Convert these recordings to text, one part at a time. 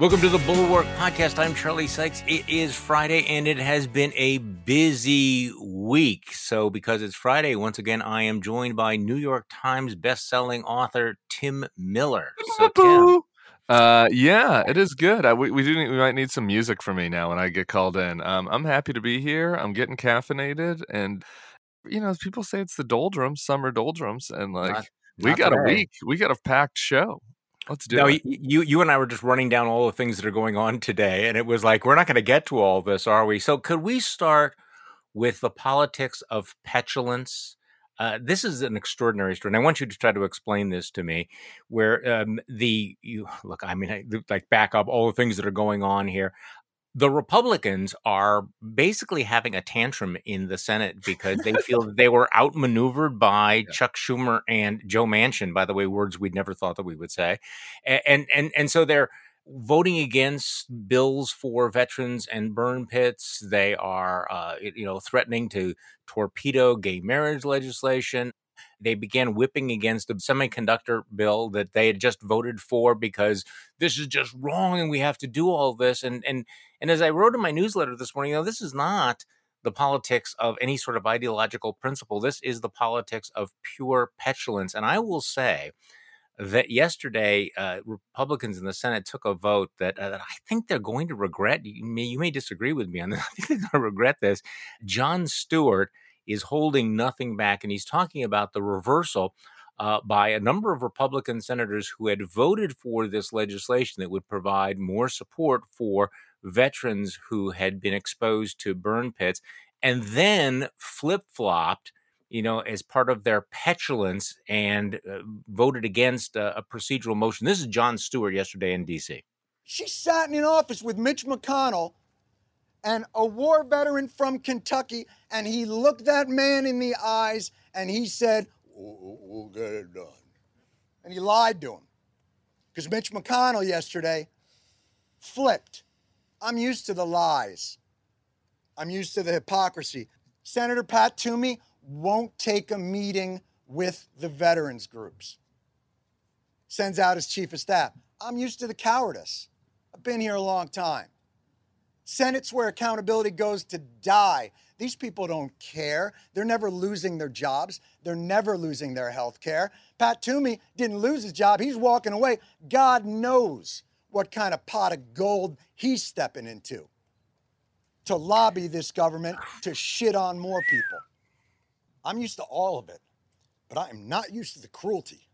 Welcome to the Bulwark Podcast. I'm Charlie Sykes. It is Friday and it has been a busy week. So, because it's Friday, once again, I am joined by New York Times bestselling author Tim Miller. So, Tim. Uh, yeah, it is good. I, we we do need, we might need some music for me now when I get called in. Um, I'm happy to be here. I'm getting caffeinated, and you know, people say it's the doldrums, summer doldrums, and like Not- we not got a week, we got a packed show. Let's do No, it. you, you and I were just running down all the things that are going on today, and it was like we're not going to get to all this, are we? So, could we start with the politics of petulance? Uh, this is an extraordinary story, and I want you to try to explain this to me. Where um, the you look, I mean, I, like back up all the things that are going on here. The Republicans are basically having a tantrum in the Senate because they feel that they were outmaneuvered by Yeah. Chuck Schumer and Joe Manchin. By the way, words we'd never thought that we would say and and and so they're voting against bills for veterans and burn pits. They are, uh, you know, threatening to torpedo gay marriage legislation. They began whipping against the semiconductor bill that they had just voted for because this is just wrong and we have to do all this. And and and as I wrote in my newsletter this morning, you know, this is not the politics of any sort of ideological principle. This is the politics of pure petulance. And I will say that yesterday uh, Republicans in the Senate took a vote that, uh, that I think they're going to regret. You may, you may disagree with me on this. I think they're going to regret this. Jon Stewart is holding nothing back, and he's talking about the reversal. Uh, by a number of Republican senators who had voted for this legislation that would provide more support for veterans who had been exposed to burn pits, and then flip flopped you know, as part of their petulance and uh, voted against a, a procedural motion. This is Jon Stewart yesterday in D.C. She sat in an office with Mitch McConnell and a war veteran from Kentucky, and he looked that man in the eyes and he said, "We'll get it done. And he lied to him. Because Mitch McConnell yesterday flipped. I'm used to the lies, I'm used to the hypocrisy. Senator Pat Toomey won't take a meeting with the veterans groups sends out his chief of staff. I'm used to the cowardice. I've been here a long time. Senate's where accountability goes to die. These people don't care. They're never losing their jobs. They're never losing their health care. Pat Toomey didn't lose his job. He's walking away. God knows what kind of pot of gold he's stepping into to lobby this government to shit on more people. I'm used to all of it, but I am not used to the cruelty.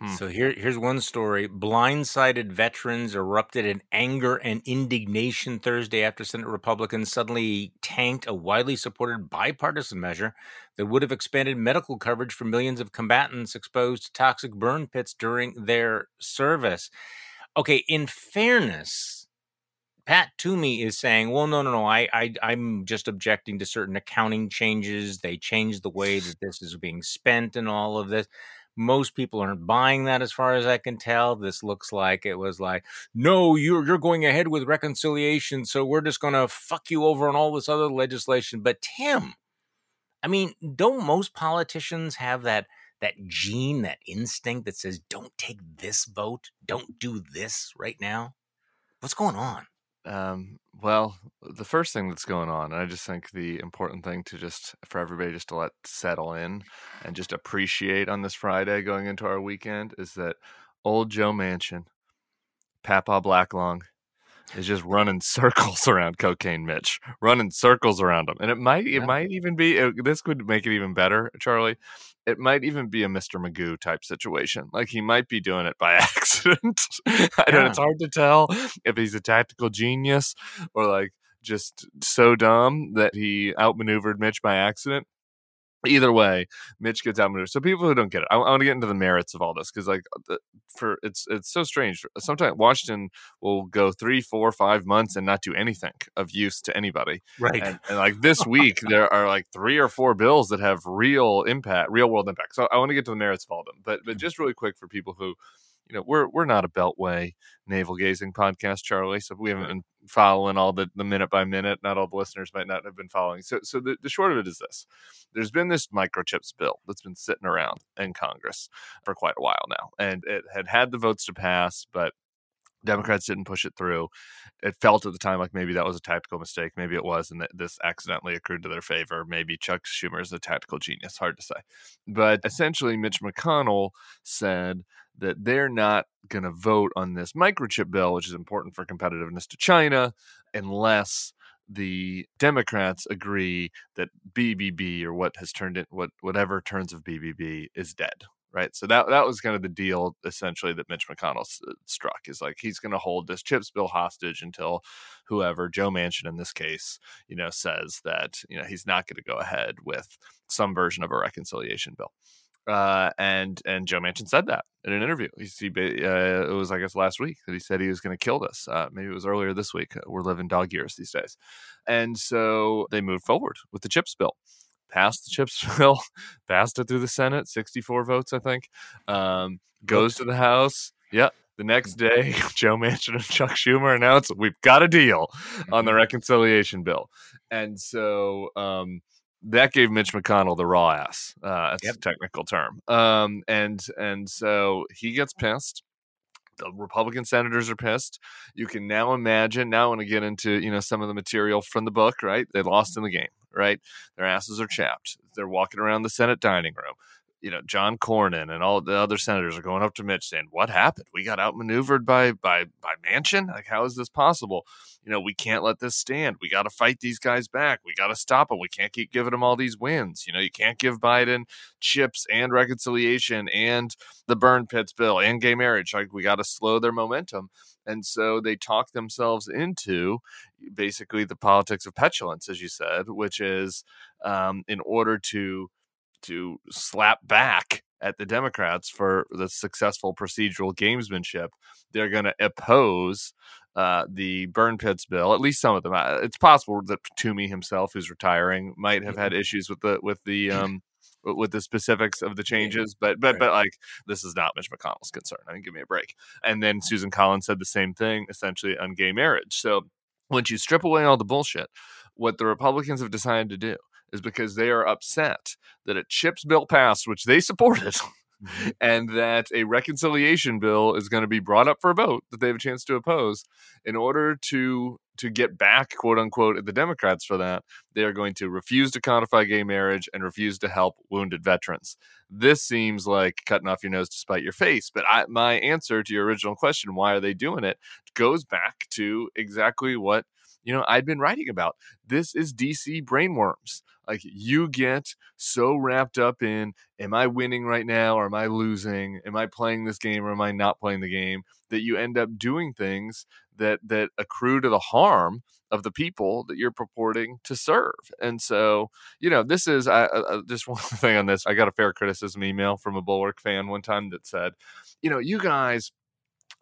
Hmm. So here, here's one story. Blindsided veterans erupted in anger and indignation Thursday after Senate Republicans suddenly tanked a widely supported bipartisan measure that would have expanded medical coverage for millions of combatants exposed to toxic burn pits during their service. Okay, in fairness, Pat Toomey is saying, "Well, no, no, no. I, I, I'm just objecting to certain accounting changes. They changed the way that this is being spent, and all of this." Most people aren't buying that, as far as I can tell. This looks like it was like, "No, you're you're going ahead with reconciliation, so we're just going to fuck you over on all this other legislation." But Tim, I mean, don't most politicians have that that gene, that instinct that says, "Don't take this vote, don't do this right now"? What's going on? Um, well, the first thing that's going on, and I just think the important thing to just for everybody just to let settle in and just appreciate on this Friday going into our weekend is that old Joe Manchin, Papa Blacklong, is just running circles around Cocaine Mitch, running circles around him, and it might it Yeah. might even be it, this could make it even better, Charlie. It might even be a Mr. Magoo type situation. Like he might be doing it by accident. I don't. It's hard to tell if he's a tactical genius or like just so dumb that he outmaneuvered Mitch by accident. Either way, Mitch gets outmaneuvered. So people who don't get it, I, I want to get into the merits of all this because, like, the, for it's it's so strange. Sometimes Washington will go three, four, five months and not do anything of use to anybody. Right. And, and like this week, there are like three or four bills that have real impact, real world impact. So I want to get to the merits of all of them, but but mm-hmm. just really quick for people who, you know, we're we're not a Beltway navel gazing podcast, Charlie. So we haven't been following all the, the minute by minute. Not all the listeners might not have been following. So so the, the short of it is this: there's been this microchips bill that's been sitting around in Congress for quite a while now, and it had had the votes to pass, but Democrats didn't push it through. It felt at the time like maybe that was a tactical mistake. Maybe it was, and that this accidentally accrued to their favor. Maybe Chuck Schumer is a tactical genius. Hard to say. But essentially, Mitch McConnell said that they're not going to vote on this microchip bill, which is important for competitiveness to China, unless the Democrats agree that BBB or what has turned it, what whatever turns of BBB is dead, right? So that that was kind of the deal essentially that Mitch McConnell s- uh, struck is like he's going to hold this chips bill hostage until whoever Joe Manchin in this case, you know, says that you know he's not going to go ahead with some version of a reconciliation bill. Uh, and and Joe Manchin said that in an interview. He, he uh, it was I guess last week that he said he was going to kill this. Uh, maybe it was earlier this week. We're living dog years these days, and so they moved forward with the chips bill passed the chips bill, passed it through the Senate, 64 votes, I think. Um, goes to the House. Yep. The next day, Joe Manchin and Chuck Schumer announced we've got a deal on the reconciliation bill. And so um, that gave Mitch McConnell the raw ass. Uh, that's Yep. a technical term. Um, and and so he gets pissed. The Republican senators are pissed. You can now imagine. Now, I want to get into you know some of the material from the book. Right, they lost in the game. Right, their asses are chapped. They're walking around the Senate dining room. You know, John Cornyn and all the other senators are going up to Mitch saying, "What happened? We got outmaneuvered by by by Manchin. Like, how is this possible? You know, we can't let this stand. We got to fight these guys back. We got to stop them. We can't keep giving them all these wins. You know, you can't give Biden chips and reconciliation and the burn pits bill and gay marriage. Like, we got to slow their momentum." And so they talk themselves into basically the politics of petulance, as you said, which is um, in order to to slap back at the Democrats for the successful procedural gamesmanship, they're going to oppose uh, the burn pits bill. At least some of them. It's possible that Toomey himself, who's retiring, might have had issues with the with the um, with the specifics of the changes, but but but like this is not Mitch McConnell's concern. I mean, give me a break. And then Susan Collins said the same thing, essentially on gay marriage. So once you strip away all the bullshit, what the Republicans have decided to do is because they are upset that a chips bill passed, which they supported, Mm-hmm. and that a reconciliation bill is going to be brought up for a vote that they have a chance to oppose. In order to to get back, quote unquote, at the Democrats for that, they are going to refuse to codify gay marriage and refuse to help wounded veterans. This seems like cutting off your nose to spite your face. But I, my answer to your original question, why are they doing it, goes back to exactly what you know I'd been writing about. This is DC brainworms. Like you get so wrapped up in am I winning right now or am I losing? Am I playing this game or am I not playing the game? That you end up doing things that that accrue to the harm of the people that you're purporting to serve. And so, you know, this is I, I, just one thing on this. I got a fair criticism email from a Bulwark fan one time that said, you know, you guys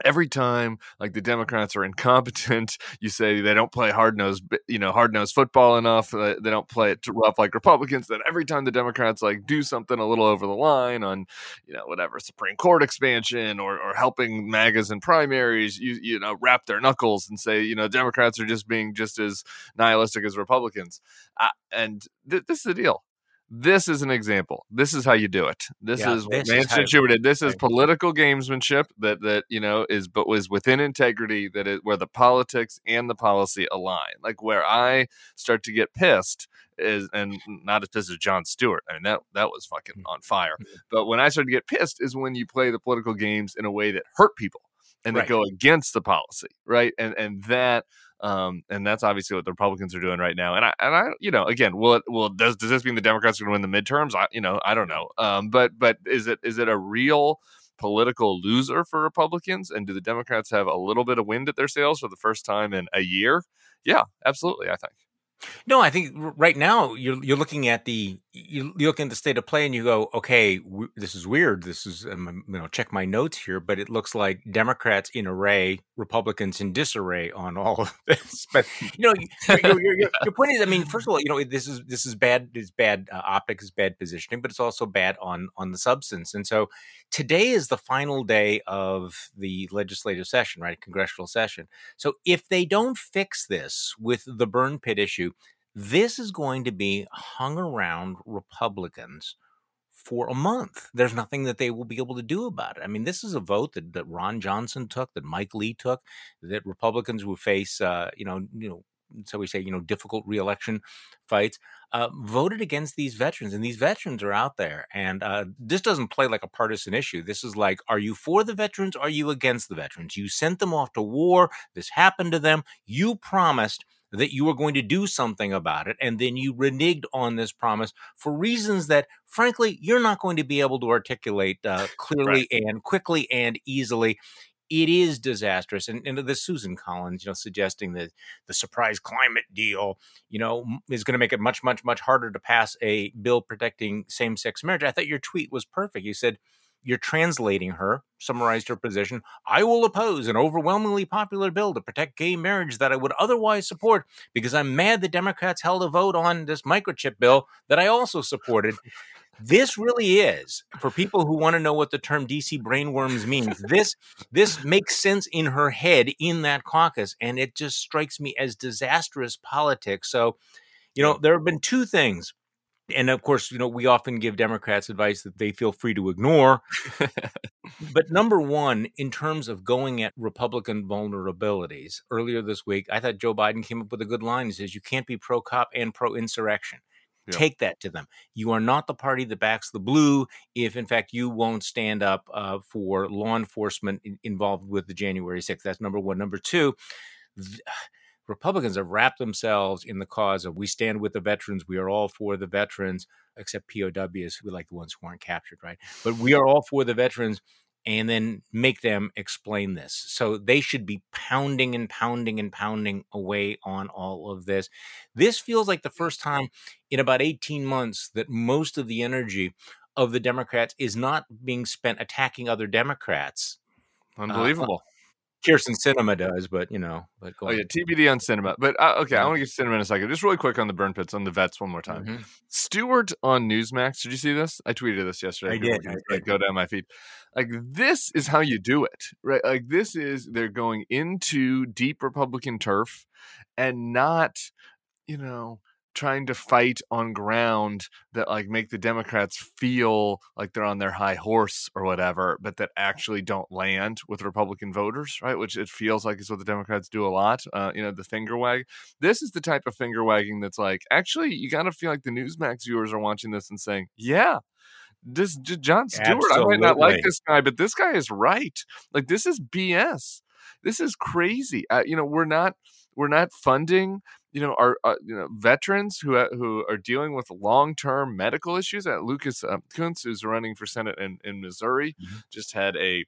every time like the democrats are incompetent you say they don't play hard nosed you know hard nosed football enough uh, they don't play it rough like republicans then every time the democrats like do something a little over the line on you know whatever supreme court expansion or, or helping magas in primaries you you know wrap their knuckles and say you know democrats are just being just as nihilistic as republicans. Uh, and th- this is the deal this is an example. This is how you do it. This Yeah, is what this is Manchin Schumer did. This is political gamesmanship that that you know is but was within integrity. That is where the politics and the policy align. Like where I start to get pissed is, and not as pissed as Jon Stewart. I mean that that was fucking mm. on fire. Mm. But when I start to get pissed is when you play the political games in a way that hurt people and Right. that go against the policy, right? And and that um, and that's obviously what the Republicans are doing right now. And I, and I, you know, again, will it, will does does this mean the Democrats are going to win the midterms? I, you know, I don't know. Um, but but is it is it a real political loser for Republicans? And do the Democrats have a little bit of wind at their sails for the first time in a year? Yeah, absolutely. I think. No, I think right now you're you're looking at the you you look at the state of play and you go, okay, w- this is weird. This is um, you know check my notes here, but it looks like Democrats in array, Republicans in disarray on all of this. But you know, your, your, your, your- point is, I mean, first of all, you know, this is this is bad. It's bad uh, optics, is bad positioning, but it's also bad on on the substance. And so today is the final day of the legislative session, right? Congressional session. So if they don't fix this with the burn pit issue, this is going to be hung around Republicans for a month. There's nothing that they will be able to do about it. I mean, this is a vote that, that Ron Johnson took, that Mike Lee took, that Republicans will face, uh, you know, you know, so we say, you know, difficult reelection fights, uh, voted against these veterans. And these veterans are out there. And uh, this doesn't play like a partisan issue. This is like, are you for the veterans? Are you against the veterans? You sent them off to war. This happened to them. You promised that you were going to do something about it. And then you reneged on this promise for reasons that, frankly, you're not going to be able to articulate uh, clearly right. and quickly and easily it is disastrous. And, and the Susan Collins, you know, suggesting that the surprise climate deal, you know, is going to make it much, much, much harder to pass a bill protecting same sex marriage. I thought your tweet was perfect. You said, you're translating her, summarized her position. I will oppose an overwhelmingly popular bill to protect gay marriage that I would otherwise support because I'm mad the Democrats held a vote on this microchip bill that I also supported. This really is for people who want to know what the term DC brainworms means. This this makes sense in her head in that caucus, and it just strikes me as disastrous politics. So, you know, there have been two things and of course, you know, we often give Democrats advice that they feel free to ignore. but number one, in terms of going at Republican vulnerabilities, earlier this week, I thought Joe Biden came up with a good line. He says, You can't be pro cop and pro insurrection. Take that to them. You are not the party that backs the blue if, in fact, you won't stand up uh, for law enforcement in- involved with the January 6th. That's number one. Number two, th- Republicans have wrapped themselves in the cause of we stand with the veterans. We are all for the veterans, except POWs, we like the ones who aren't captured, right? But we are all for the veterans and then make them explain this. So they should be pounding and pounding and pounding away on all of this. This feels like the first time in about 18 months that most of the energy of the Democrats is not being spent attacking other Democrats. Uh, Unbelievable. Uh, Kyrsten Sinema does, but you know, but oh yeah, TBD on Sinema. But uh, okay. I want to get to Sinema in a second. Just really quick on the burn pits on the vets one more time. Mm-hmm. Stewart on Newsmax. Did you see this? I tweeted this yesterday. I did. I did. Go down my feed. Like this is how you do it, right? Like this is they're going into deep Republican turf and not, you know, trying to fight on ground that like make the Democrats feel like they're on their high horse or whatever, but that actually don't land with Republican voters, right? Which it feels like is what the Democrats do a lot. Uh, you know, the finger wag. This is the type of finger wagging that's like actually you got to feel like the Newsmax viewers are watching this and saying, yeah. This Jon Stewart, Absolutely. I might not like this guy, but this guy is right. Like this is BS. This is crazy. Uh, you know, we're not we're not funding you know our uh, you know veterans who uh, who are dealing with long term medical issues. At Lucas uh, Kunce, who's running for senate in in Missouri, mm-hmm. just had a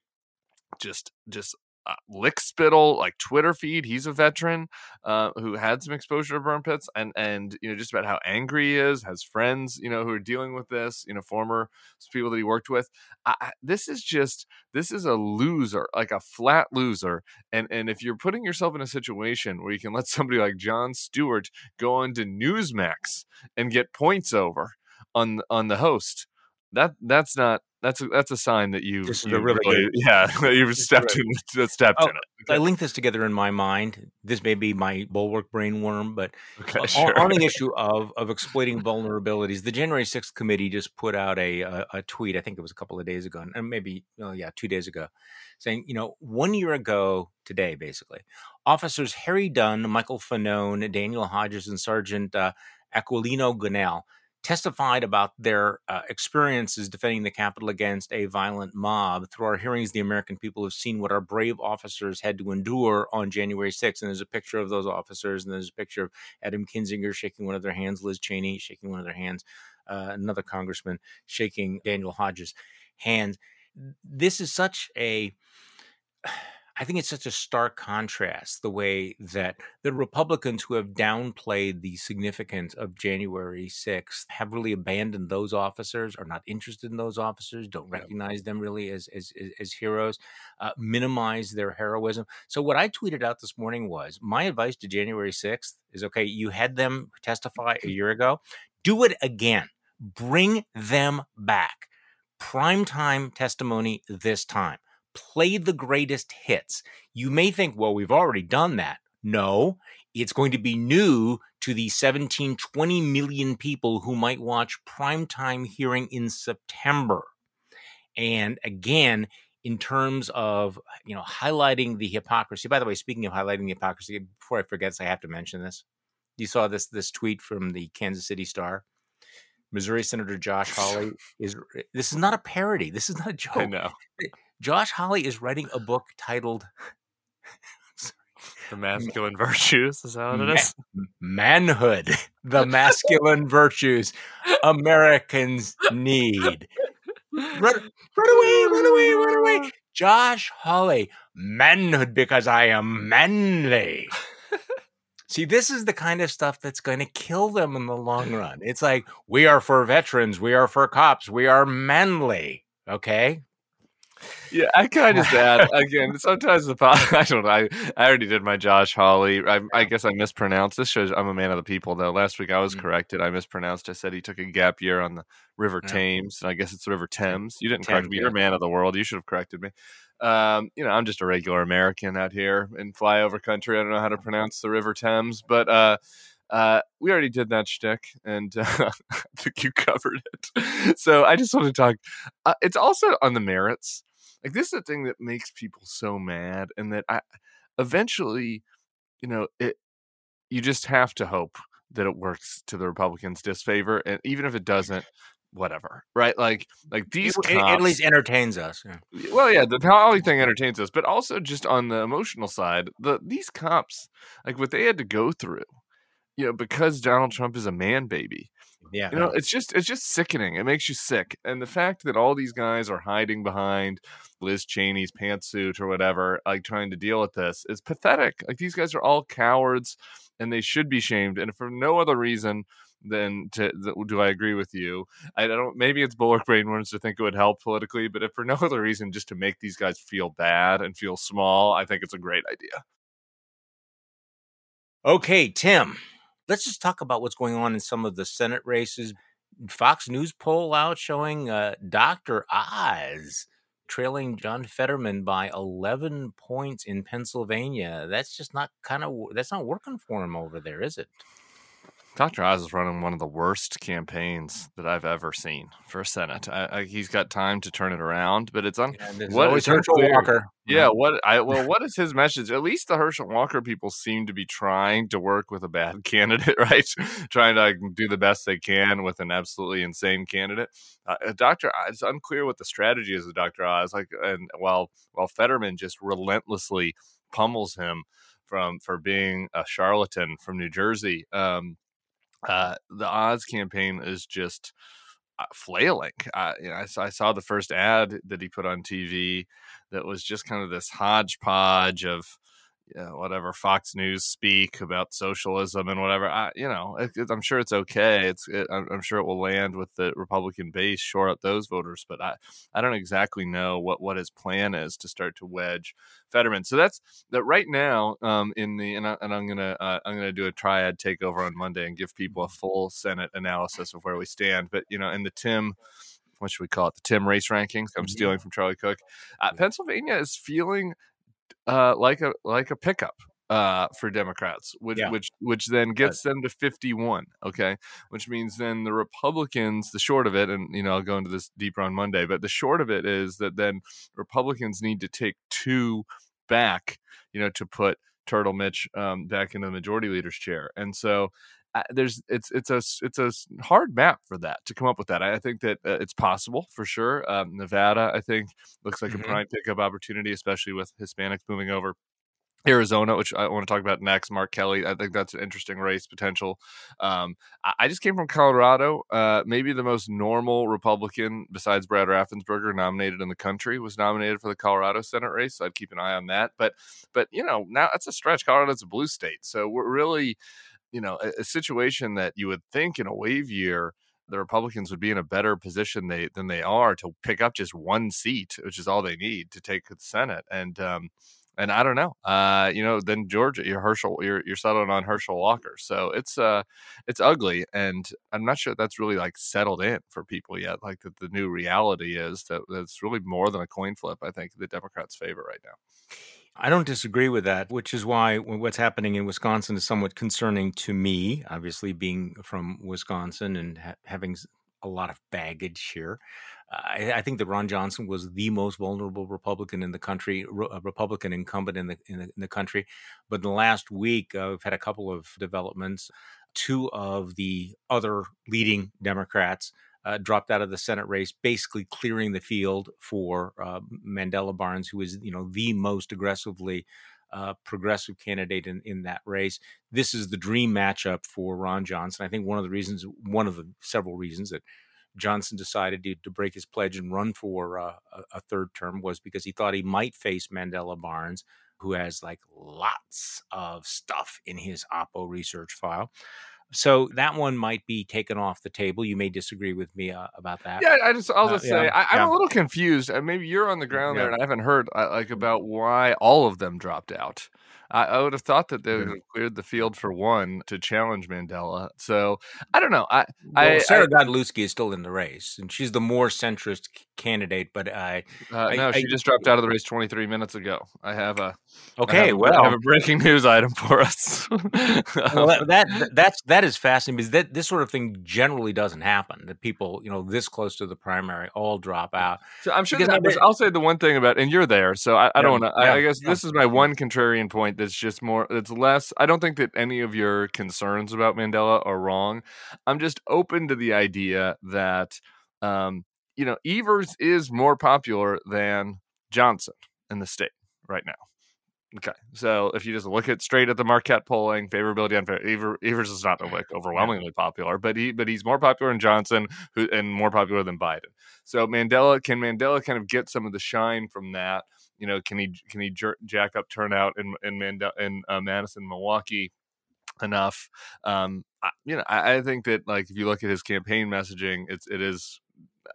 just just uh, lickspittle like Twitter feed. He's a veteran uh, who had some exposure to burn pits, and and you know just about how angry he is. Has friends you know who are dealing with this. You know former people that he worked with. I, this is just this is a loser, like a flat loser. And and if you're putting yourself in a situation where you can let somebody like Jon Stewart go on to Newsmax and get points over on on the host, that that's not that's a, that's a sign that you, you really, really yeah you've stepped in stepped oh, in it. Okay. I link this together in my mind. This may be my bulwark brainworm, but okay, sure. on, on, the issue of of exploiting vulnerabilities, the January 6th committee just put out a, a, a tweet. I think it was a couple of days ago, and maybe oh yeah, two days ago, saying you know one year ago today, basically, officers Harry Dunn, Michael Fanone, Daniel Hodges, and Sergeant uh, Aquilino Gonell testified about their uh, experiences defending the Capitol against a violent mob. Through our hearings, the American people have seen what our brave officers had to endure on January 6th. And there's a picture of those officers, and there's a picture of Adam Kinzinger shaking one of their hands, Liz Cheney shaking one of their hands, uh, another congressman shaking Daniel Hodges' hand. This is such a I think it's such a stark contrast the way that the Republicans who have downplayed the significance of January 6th have really abandoned those officers, are not interested in those officers, don't recognize them really as as, as heroes, uh, minimize their heroism. So what I tweeted out this morning was my advice to January 6th is okay, you had them testify a year ago, do it again. Bring them back. Prime time testimony this time play the greatest hits. You may think, well, we've already done that. No, it's going to be new to the 17, 20 million people who might watch primetime hearing in September. And again, in terms of you know highlighting the hypocrisy. By the way, speaking of highlighting the hypocrisy, before I forget, I have to mention this. You saw this this tweet from the Kansas City Star. Missouri Senator Josh Hawley is this is not a parody. This is not a joke. I know. Josh Hawley is writing a book titled The Masculine Virtues. Is that what it is? Manhood. The masculine virtues Americans need. Run, run away, run away, run away. Josh Hawley, manhood because I am manly. See, this is the kind of stuff that's going to kill them in the long run. It's like, we are for veterans, we are for cops, we are manly. Okay. Yeah, I kind of sad again. Sometimes the I don't know. I, I already did my Josh Hawley. I, I, guess I mispronounced. This shows I'm a man of the people. Though last week I was mm-hmm. corrected. I mispronounced. I said he took a gap year on the River yeah. Thames, and I guess it's River Thames. You didn't Thames, correct me. You're a man of the world. You should have corrected me. Um, you know, I'm just a regular American out here in flyover country. I don't know how to pronounce the River Thames, but uh, uh, we already did that shtick, and uh, I think you covered it. So I just want to talk. Uh, it's also on the merits like this is the thing that makes people so mad, and that I eventually, you know, it. You just have to hope that it works to the Republicans' disfavor, and even if it doesn't, whatever, right? Like, like these it, cops, at least entertains us. Yeah. Well, yeah, the Hawley thing entertains us, but also just on the emotional side, the these cops, like what they had to go through, you know, because Donald Trump is a man baby. Yeah, you know, it's just it's just sickening. It makes you sick, and the fact that all these guys are hiding behind Liz Cheney's pantsuit or whatever, like trying to deal with this, is pathetic. Like these guys are all cowards, and they should be shamed. And for no other reason than to do I agree with you? I don't. Maybe it's bulwark brainworms to think it would help politically, but if for no other reason, just to make these guys feel bad and feel small, I think it's a great idea. Okay, Tim let's just talk about what's going on in some of the Senate races. Fox News poll out showing uh, Dr. Oz trailing John Fetterman by 11 points in Pennsylvania. That's just not kind of that's not working for him over there, is it? Dr. Oz is running one of the worst campaigns that I've ever seen for Senate. I, I, he's got time to turn it around, but it's on. What is Herschel Walker? Yeah, what I well, what is his message? At least the Herschel Walker people seem to be trying to work with a bad candidate, right? trying to like, do the best they can with an absolutely insane candidate. Uh, uh Dr. It's unclear what the strategy is of Dr. Oz. Like, and while while Fetterman just relentlessly pummels him from for being a charlatan from New Jersey. Um, uh, the Oz campaign is just uh, flailing. Uh, you know, I, I, saw the first ad that he put on TV that was just kind of this hodgepodge of whatever Fox News speak about socialism and whatever. I, you know, it, it, I'm sure it's okay. It's, it, I'm, I'm, sure it will land with the Republican base, shore up those voters. But I, I don't exactly know what what his plan is to start to wedge Fetterman. So that's that right now. Um, in the and, I, and I'm gonna uh, I'm gonna do a triad takeover on Monday and give people a full Senate analysis of where we stand. But you know, in the Tim what should we call it? The Tim race rankings. I'm mm-hmm. stealing from Charlie Cook. Uh, Pennsylvania is feeling uh, like a like a pickup uh, for Democrats, which yeah. which which then gets them to 51. Okay, which means then the Republicans, the short of it, and you know I'll go into this deeper on Monday, but the short of it is that then Republicans need to take two back, you know, to put Turtle Mitch um, back into the majority leader's chair, and so there's it's it's a it's a hard map for that to come up with that. I, think that uh, it's possible for sure. Um, Nevada, I think, looks like mm-hmm. a prime pickup opportunity, especially with Hispanics moving over. Arizona, which I want to talk about next, Mark Kelly. I think that's an interesting race potential. Um, I, I, just came from Colorado. Uh, maybe the most normal Republican besides Brad Raffensperger nominated in the country was nominated for the Colorado Senate race. So I'd keep an eye on that. But, but you know, now that's a stretch. Colorado's a blue state, so we're really you know, a, a situation that you would think in a wave year the Republicans would be in a better position they, than they are to pick up just one seat, which is all they need to take the Senate. And um, and I don't know, uh, you know, then Georgia, you're Herschel, you're you're settling on Herschel Walker, so it's uh, it's ugly, and I'm not sure that's really like settled in for people yet. Like that, the new reality is that it's really more than a coin flip. I think the Democrats' favor right now. I don't disagree with that, which is why what's happening in Wisconsin is somewhat concerning to me, obviously being from Wisconsin and ha- having a lot of baggage here. I, I, think that Ron Johnson was the most vulnerable Republican in the country, Republican incumbent in the, in the, in the country. But in the last week, uh, we've had a couple of developments. Two of the other leading Democrats uh, dropped out of the Senate race, basically clearing the field for uh, Mandela Barnes, who is you know the most aggressively uh, progressive candidate in, in that race. This is the dream matchup for Ron Johnson. I think one of the reasons, one of the several reasons that Johnson decided to, to break his pledge and run for uh, a, a third term was because he thought he might face Mandela Barnes, who has like lots of stuff in his Oppo research file. So that one might be taken off the table. You may disagree with me uh, about that. Yeah, I just I'll uh, just say yeah, I, am yeah. a little confused. Uh, maybe you're on the ground yeah. there, and I haven't heard uh, like about why all of them dropped out. I, I would have thought that they would have cleared the field for one to challenge Mandela. So I don't know. I, well, I Sarah Godlewski is still in the race, and she's the more centrist candidate. But I, uh, no, she just dropped out of the race 23 minutes ago. I have a okay. Have, well, I have a breaking news item for us. well, that, that that's that is fascinating because that this sort of thing generally doesn't happen. That people, you know, this close to the primary all drop out. So I'm sure. Because, I'll say the one thing about, and you're there, so I, I don't want to. Yeah, I, guess yeah. this is my one contrarian point that's just more it's less I don't think that any of your concerns about Mandela are wrong. I'm just open to the idea that um, you know, Evers is more popular than Johnson in the state right now. Okay, so if you just look at straight at the Marquette polling, favorability on Evers, Evers is not like overwhelmingly popular, but he but he's more popular than Johnson, who and more popular than Biden. So Mandela can Mandela kind of get some of the shine from that you know, can he can he jer- jack up turnout in in, in uh, Madison, Milwaukee? enough. Um, I, you know, I, I, think that like if you look at his campaign messaging, it's it is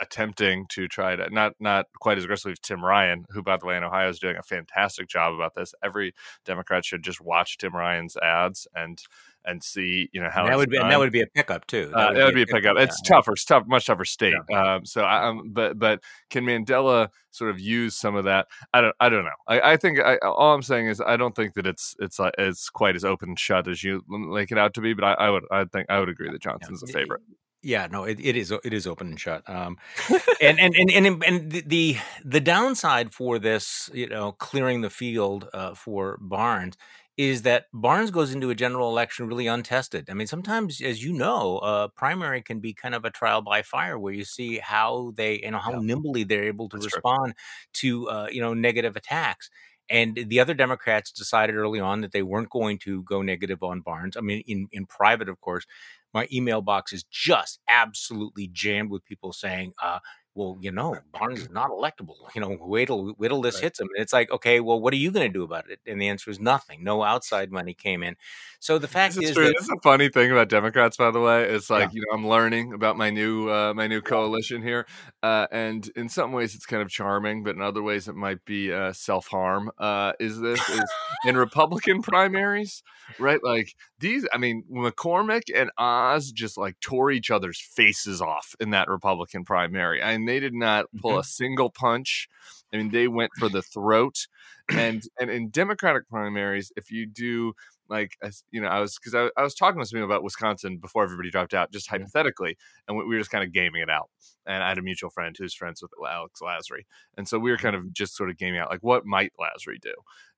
attempting to try to not not quite as aggressively as Tim Ryan, who by the way in Ohio is doing a fantastic job about this. Every Democrat should just watch Tim Ryan's ads and and see you know how that would be and that would be a pickup too. That, uh, would, that would, be a pickup. pickup. It's yeah. tougher. It's tough, much tougher state. Yeah. Um, so, I, um, but but can Mandela sort of use some of that? I don't. I don't know. I, I think I, all I'm saying is I don't think that it's it's uh, it's quite as open and shut as you make it out to be. But I, I would I think I would agree that Johnson's yeah. a favorite. Yeah, no, it, it is it is open and shut. Um, and, and and and and the the downside for this, you know, clearing the field uh, for Barnes is that Barnes goes into a general election really untested. I mean, sometimes, as you know, a primary can be kind of a trial by fire where you see how they, you know, how yeah. nimbly they're able to That's respond true. to, uh, you know, negative attacks. And the other Democrats decided early on that they weren't going to go negative on Barnes. I mean, in, in private, of course, my email box is just absolutely jammed with people saying, uh, well, you know, Barnes is not electable. You know, wait till wait till this right. hits him. And it's like, okay, well, what are you going to do about it? And the answer is nothing. No outside money came in. So the fact this is, is, that, this is a funny thing about Democrats, by the way. It's like yeah. you know, I'm learning about my new uh, my new coalition here, uh, and in some ways it's kind of charming, but in other ways it might be uh, self harm. Uh, is this is in Republican primaries, right? Like these, I mean, McCormick and Oz just like tore each other's faces off in that Republican primary. I they did not pull mm-hmm. a single punch. I mean, they went for the throat. And and in Democratic primaries, if you do like you know, I was because I, I, was talking to somebody about Wisconsin before everybody dropped out, just hypothetically, and we, we were just kind of gaming it out. And I had a mutual friend who's friends with Alex Lasry, and so we were kind of just sort of gaming out like, what might Lasry do?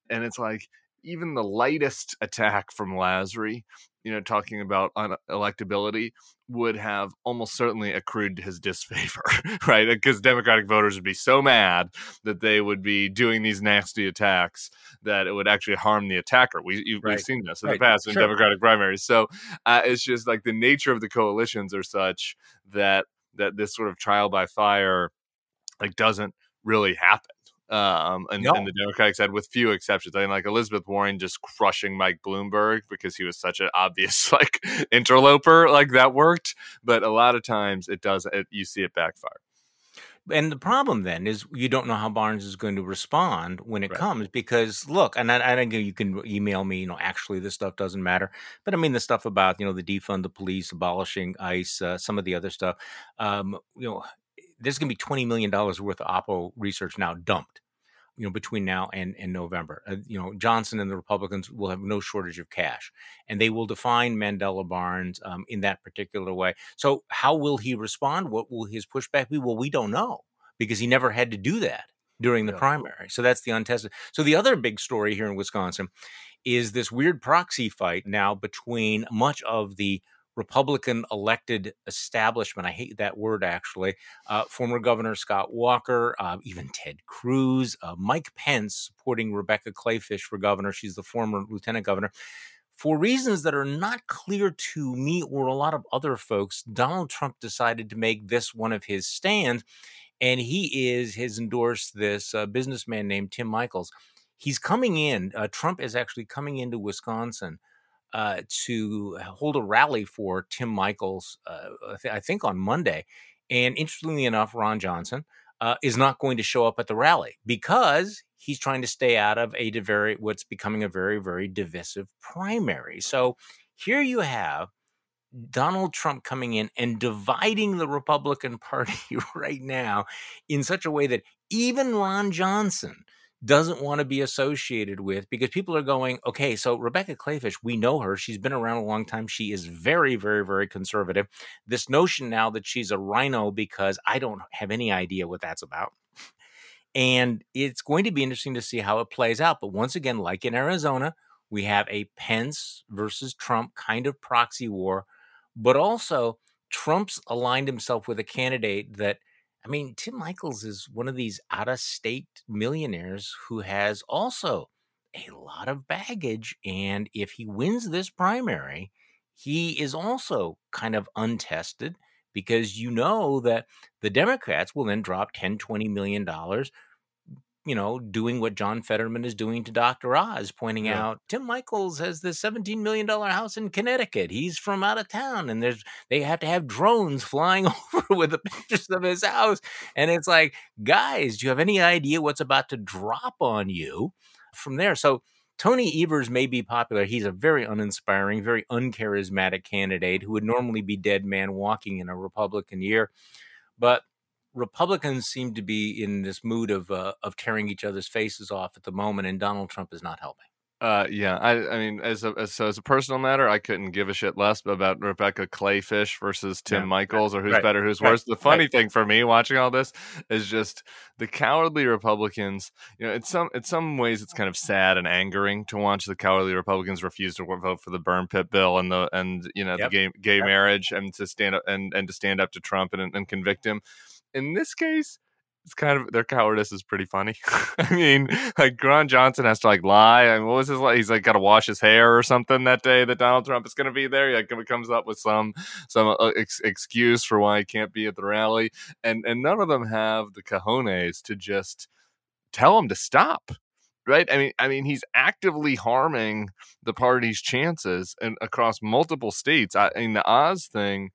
And it's like even the lightest attack from Lasry, you know, talking about electability, would have almost certainly accrued to his disfavor, right? Because Democratic voters would be so mad that they would be doing these nasty attacks that it would actually harm the attacker. We, right. We've seen this in right. the past in. Democratic primaries. So uh, it's just like the nature of the coalitions are such that that this sort of trial by fire like doesn't really happen um, and, no. and, the Democratic side, with few exceptions. I mean, like Elizabeth Warren just crushing Mike Bloomberg because he was such an obvious like interloper, like that worked. But a lot of times it does. It, you see it backfire. And the problem then is you don't know how Barnes is going to respond when it right. comes because look, and I, I don't think you can email me, you know, actually this stuff doesn't matter, but I mean the stuff about you know the defund the police, abolishing ICE, uh, some of the other stuff, um, you know, there's going to be $20 million worth of Oppo research now dumped. you know, between now and, and November. Uh, you know, Johnson and the Republicans will have no shortage of cash, and they will define Mandela Barnes um, in that particular way. So, how will he respond? What will his pushback be? Well, we don't know because he never had to do that during the yeah. primary. So that's the untested. So the other big story here in Wisconsin is this weird proxy fight now between much of the Republican elected establishment. I hate that word actually. Uh, former Governor Scott Walker, uh, even Ted Cruz, uh, Mike Pence supporting Rebecca Kleefisch for governor. She's the former lieutenant governor. For reasons that are not clear to me or a lot of other folks, Donald Trump decided to make this one of his stands. And he is has endorsed this uh, businessman named Tim Michels. He's coming in. Uh, Trump is actually coming into Wisconsin uh, to hold a rally for Tim Michels, uh, I think on Monday. And interestingly enough, Ron Johnson uh, is not going to show up at the rally because he's trying to stay out of a very what's becoming a very very divisive primary. So here you have Donald Trump coming in and dividing the Republican Party right now in such a way that even Ron Johnson doesn't want to be associated with because people are going, okay, so Rebecca Kleefisch, we know her. She's been around a long time. She is very, very, very conservative. This notion now that she's a RINO because I don't have any idea what that's about. And it's going to be interesting to see how it plays out. But once again, like in Arizona, we have a Pence versus Trump kind of proxy war, but also Trump's aligned himself with a candidate that I mean, Tim Michels is one of these out of state millionaires who has also a lot of baggage. And if he wins this primary, he is also kind of untested because you know that the Democrats will then drop 10, 20 million dollars you know, doing what John Fetterman is doing to Dr. Oz, pointing yeah. out Tim Michels has this $17 million house in Connecticut. He's from out of town, and there's they have to have drones flying over with the pictures of his house. And it's like, guys, do you have any idea what's about to drop on you from there? So Tony Evers may be popular. He's a very uninspiring, very uncharismatic candidate who would normally be dead man walking in a Republican year. But Republicans seem to be in this mood of uh, of tearing each other's faces off at the moment, and Donald Trump is not helping. Uh, yeah, I, I mean, as a as, so as a personal matter, I couldn't give a shit less about Rebecca Kleefisch versus Tim yeah, Michels or who's right, better, who's right, worse. The funny right. thing for me watching all this is just the cowardly Republicans. You know, in some in some ways, it's kind of sad and angering to watch the cowardly Republicans refuse to vote for the burn pit bill and the and you know yep. the gay gay yep. marriage and to stand up and and to stand up to Trump and and convict him in this case, it's kind of their cowardice is pretty funny. I mean, like Ron Johnson has to like lie. I mean, what was his like? He's like got to wash his hair or something that day that Donald Trump is going to be there. He like comes up with some some uh, ex- excuse for why he can't be at the rally, and and none of them have the cojones to just tell him to stop. Right? I mean, I mean, he's actively harming the party's chances and across multiple states. I, I mean, the Oz thing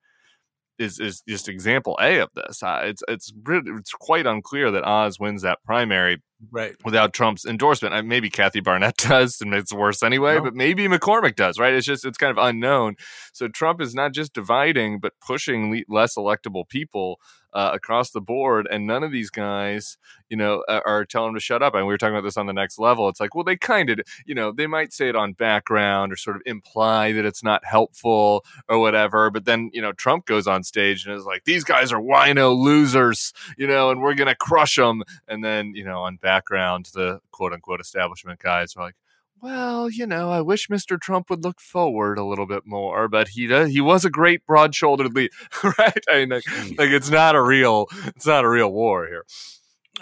is is just example A of this. Uh, it's it's it's quite unclear that Oz wins that primary right without Trump's endorsement. Maybe Kathy Barnett does, and it's worse anyway. No. But maybe McCormick does. Right? It's just it's kind of unknown. So Trump is not just dividing, but pushing le- less electable people uh, across the board, and none of these guys, you know, are, are telling him to shut up. And we were talking about this on the next level. It's like, well, they kind of, you know, they might say it on background or sort of imply that it's not helpful or whatever. But then, you know, Trump goes on stage and is like, these guys are wino losers, you know, and we're gonna crush them. And then, you know, on background, the quote unquote establishment guys are like, well, you know, I wish Mr. Trump would look forward a little bit more, but he does, he was a great broad-shouldered leader, right? I mean, like, like, it's not a real it's not a real war here.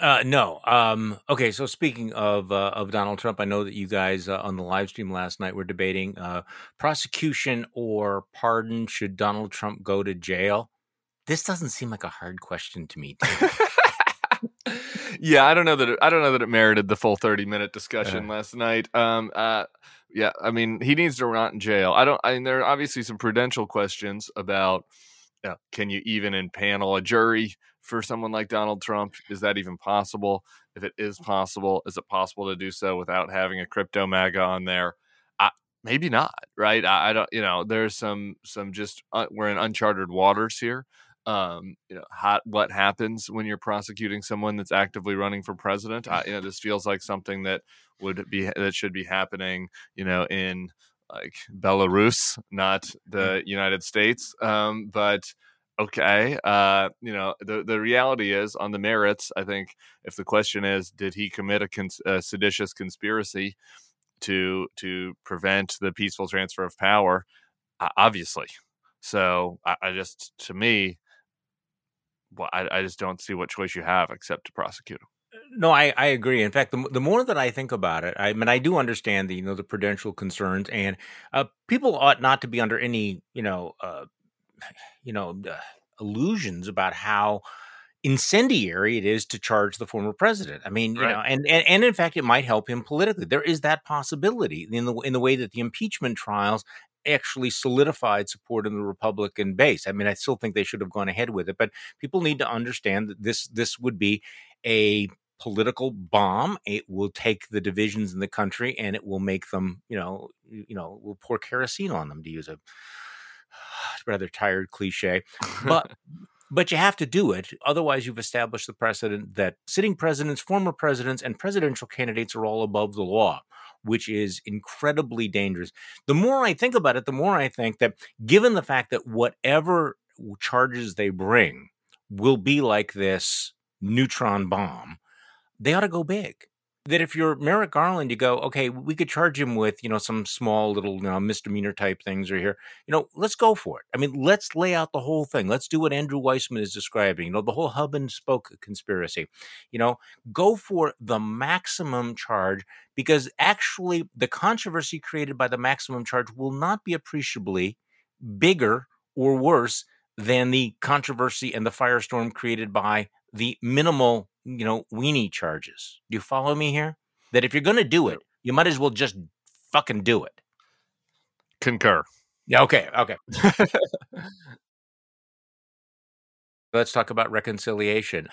Uh, no. Um, okay. So speaking of uh, of Donald Trump, I know that you guys uh, on the live stream last night were debating uh, prosecution or pardon. Should Donald Trump go to jail? This doesn't seem like a hard question to me. yeah, I don't know that it, I don't know that it merited the full thirty minute discussion uh, last night. Um, uh, yeah, I mean, he needs to rot in jail. I don't. I mean, there are obviously some prudential questions about. Yeah, can you even impanel a jury for someone like Donald Trump? Is that even possible? If it is possible, is it possible to do so without having a crypto MAGA on there? I, maybe not, right? I, I, don't. You know, there's some some just uh, we're in uncharted waters here. Um, you know, how, what happens when you're prosecuting someone that's actively running for president. I, you know, this feels like something that would be that should be happening, you know, in like Belarus, not the mm. United States. Um, but okay, uh, you know, the the reality is on the merits. I think if the question is, did he commit a, cons- a seditious conspiracy to to prevent the peaceful transfer of power? Uh, obviously. So I, I just, to me, well, I, I just don't see what choice you have except to prosecute him. No, I, I agree. In fact, the, the more that I think about it, I mean, I do understand the you know the prudential concerns, and uh, people ought not to be under any you know uh, you know uh, illusions about how incendiary it is to charge the former president. I mean, you right. know, and, and and in fact, it might help him politically. There is that possibility in the in the way that the impeachment trials actually solidified support in the Republican base. I mean, I still think they should have gone ahead with it, but people need to understand that this this would be a political bomb. It will take the divisions in the country and it will make them, you know, you know, will pour kerosene on them to use a rather tired cliche. But but you have to do it. Otherwise, you've established the precedent that sitting presidents, former presidents, and presidential candidates are all above the law which is incredibly dangerous. The more I think about it, the more I think that given the fact that whatever charges they bring will be like this neutron bomb, they ought to go big that if you're Merrick Garland, you go, okay, we could charge him with, you know, some small little you know, misdemeanor type things are here. You know, let's go for it. I mean, let's lay out the whole thing. Let's do what Andrew Weissmann is describing, you know, the whole hub and spoke conspiracy. You know, go for the maximum charge because actually the controversy created by the maximum charge will not be appreciably bigger or worse than the controversy and the firestorm created by the minimal you know, weenie charges. Do you follow me here? That if you're going to do it, you might as well just fucking do it. Concur. Yeah. Okay. Okay. Let's talk about reconciliation.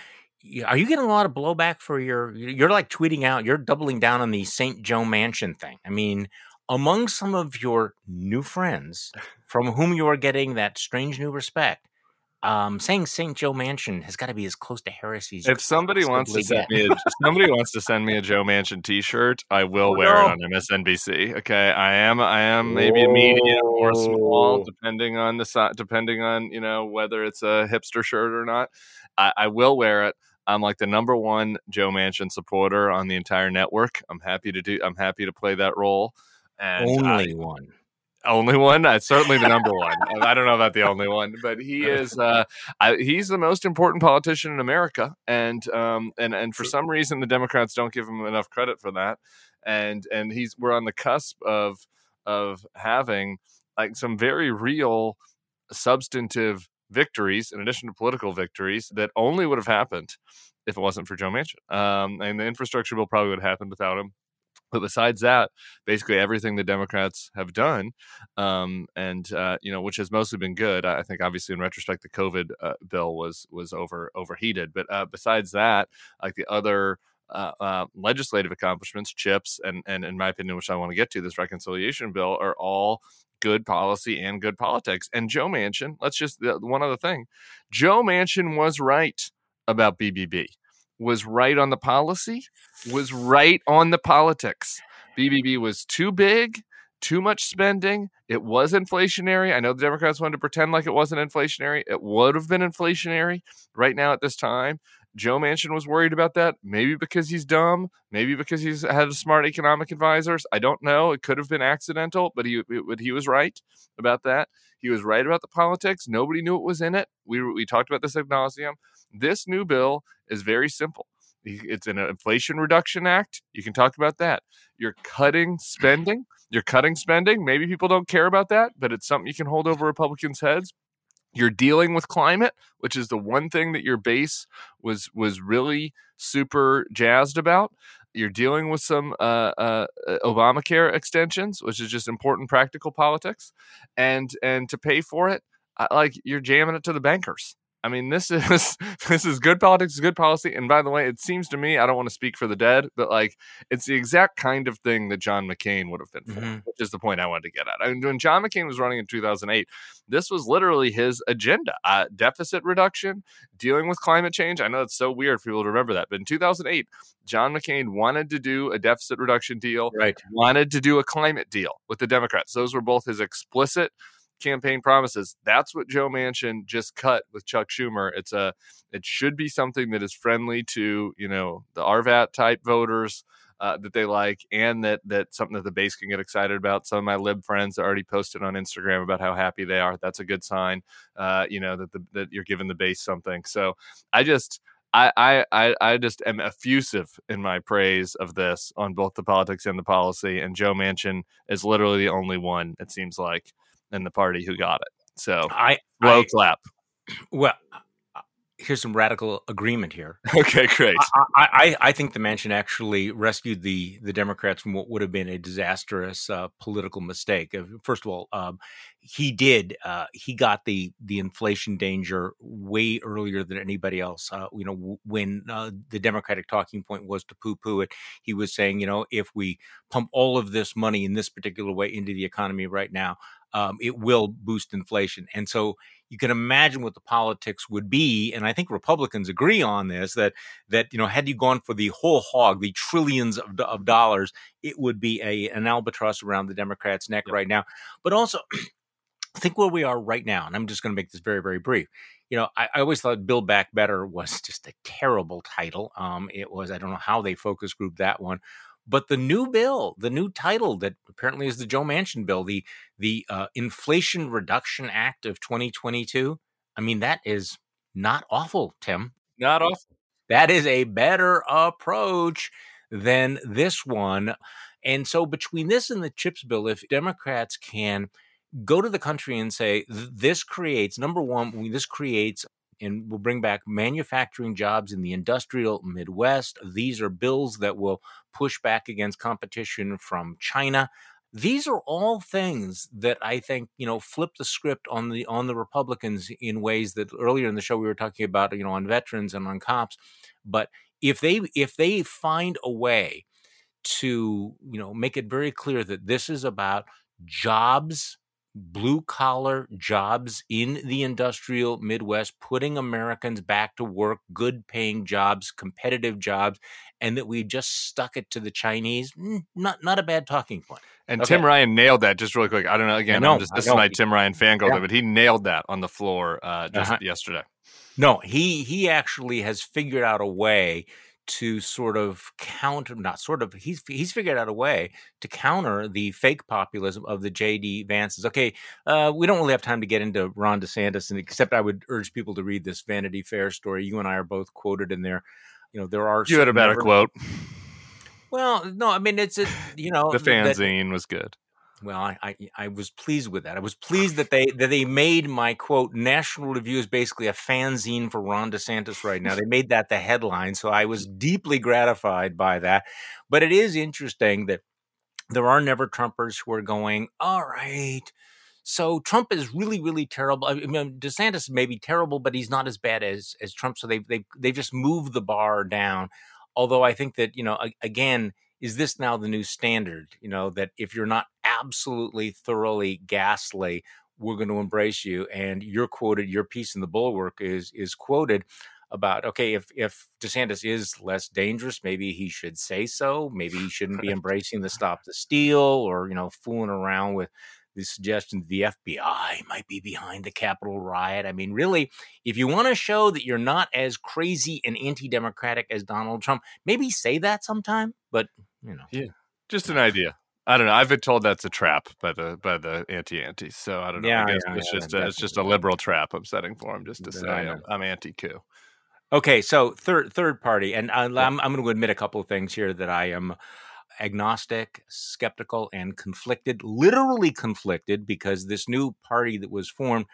Are you getting a lot of blowback for your? You're like tweeting out. You're doubling down on the St. Joe Manchin thing. I mean, among some of your new friends from whom you are getting that strange new respect, um, saying St. Joe Manchin has got to be as close to heresy. if somebody wants to send me, a, somebody wants to send me a Joe Manchin T-shirt, I will oh, wear no. it on MSNBC. Okay, I am, I am maybe a medium or small, depending on the depending on you know whether it's a hipster shirt or not. I, I will wear it. I'm like the number one Joe Manchin supporter on the entire network. I'm happy to do. I'm happy to play that role. And only I, one only one. That's certainly the number one. I don't know about the only one, but he is. Uh, I, he's the most important politician in America, and um, and and for some reason, the Democrats don't give him enough credit for that. And and he's we're on the cusp of of having like some very real substantive victories in addition to political victories that only would have happened if it wasn't for Joe Manchin. Um, and the infrastructure bill probably would have happened without him. But besides that, basically everything the Democrats have done, um, and uh, you know, which has mostly been good. I think, obviously, in retrospect, the COVID uh, bill was was over overheated. But uh, besides that, like the other uh, uh, legislative accomplishments, chips, and and in my opinion, which I want to get to, this reconciliation bill, are all good policy and good politics. And Joe Manchin, let's just one other thing, Joe Manchin was right about BBB was right on the policy, was right on the politics. BBB was too big, too much spending. It was inflationary. I know the Democrats wanted to pretend like it wasn't inflationary. It would have been inflationary right now at this time. Joe Manchin was worried about that. Maybe because he's dumb. Maybe because he's had smart economic advisors. I don't know. It could have been accidental, but he but he was right about that. He was right about the politics. Nobody knew what was in it. We we talked about this at nauseum. This new bill is very simple. It's an Inflation Reduction Act. You can talk about that. You're cutting spending. You're cutting spending. Maybe people don't care about that, but it's something you can hold over Republicans' heads. You're dealing with climate, which is the one thing that your base was was really super jazzed about. You're dealing with some uh, uh, Obamacare extensions, which is just important practical politics, and and to pay for it, like you're jamming it to the bankers I mean, this is this is good politics, good policy. And by the way, it seems to me, I don't want to speak for the dead, but like it's the exact kind of thing that John McCain would have been for, mm-hmm. which is the point I wanted to get at. I mean, when John McCain was running in 2008, this was literally his agenda: uh, deficit reduction, dealing with climate change. I know it's so weird for people to remember that, but in 2008, John McCain wanted to do a deficit reduction deal, right? Wanted to do a climate deal with the Democrats. Those were both his explicit campaign promises. That's what Joe Manchin just cut with Chuck Schumer. It's a it should be something that is friendly to you know the RVAT type voters. Uh, that they like, and that that something that the base can get excited about. Some of my lib friends already posted on Instagram about how happy they are. That's a good sign, uh, you know, that the, that you're giving the base something. So I just I, I I just am effusive in my praise of this on both the politics and the policy. And Joe Manchin is literally the only one it seems like in the party who got it. So I low clap. Well, here's some radical agreement here. Okay, great. I, I, I, think the Manchin actually rescued the the Democrats from what would have been a disastrous uh, political mistake. First of all, um, he did uh, he got the the inflation danger way earlier than anybody else. Uh, you know, when uh, the Democratic talking point was to poo poo it, he was saying, you know, if we pump all of this money in this particular way into the economy right now, um, it will boost inflation. And so you can imagine what the politics would be. And I think Republicans agree on this that that you know had you gone for the whole hog, the trillions of, of dollars, it would be a an albatross around the Democrats' neck yep. right now. But also. think where we are right now, and I'm just going to make this very, very brief. You know, I, I, always thought Build Back Better was just a terrible title. Um, it was, I don't know how they focus group that one, but the new bill, the new title that apparently is the Joe Manchin bill, the the uh, Inflation Reduction Act of 2022. I mean, that is not awful, Tim. Not awful. That is a better approach than this one. And so, between this and the CHIPS bill, if Democrats can go to the country and say, this creates, number one, this creates and will bring back manufacturing jobs in the industrial Midwest. These are bills that will push back against competition from China. These are all things that I think you know flip the script on the on the Republicans in ways that earlier in the show we were talking about you know on veterans and on cops. But if they if they find a way to you know make it very clear that this is about jobs blue collar jobs in the industrial Midwest, putting Americans back to work, good paying jobs, competitive jobs, and that we just stuck it to the Chinese. Not not a bad talking point. And okay. Tim Ryan nailed that just really quick. I don't know. Again, know, I'm just this is my Tim Ryan fangirl, yeah. but he nailed that on the floor uh, just uh-huh. yesterday. No, he he actually has figured out a way to sort of counter not sort of he's he's figured out a way to counter the fake populism of the JD Vances. Okay, uh, we don't really have time to get into Ron DeSantis, and except I would urge people to read this Vanity Fair story. You and I are both quoted in there. You know, there are you had a better quote. Well, no, I mean it's a you know the fanzine that, was good. Well, I, I, I was pleased with that. I was pleased that they that they made my quote National Review is basically a fanzine for Ron DeSantis right now. They made that the headline, so I was deeply gratified by that. But it is interesting that there are never Trumpers who are going, all right. So Trump is really, really terrible. I mean, DeSantis may be terrible, but he's not as bad as as Trump. So they they they just moved the bar down. Although I think that you know, again, is this now the new standard? You know, that if you're not absolutely thoroughly ghastly, we're going to embrace you. And you're quoted, your piece in the bulwark is is quoted about okay, if if DeSantis is less dangerous, maybe he should say so. Maybe he shouldn't be embracing the stop the steal or you know fooling around with the suggestion the FBI might be behind the Capitol riot. I mean, really, if you want to show that you're not as crazy and anti-democratic as Donald Trump, maybe say that sometime. But you know, yeah, just an idea. I don't know. I've been told that's a trap by the by the anti anti. So I don't know. Yeah, I guess yeah, it's yeah, just a, it's just a liberal trap I'm setting for him just to say I'm, I'm anti coup. Okay, so third third party, and I'm I'm going to admit a couple of things here that I am agnostic, skeptical, and conflicted. Literally conflicted because this new party that was formed,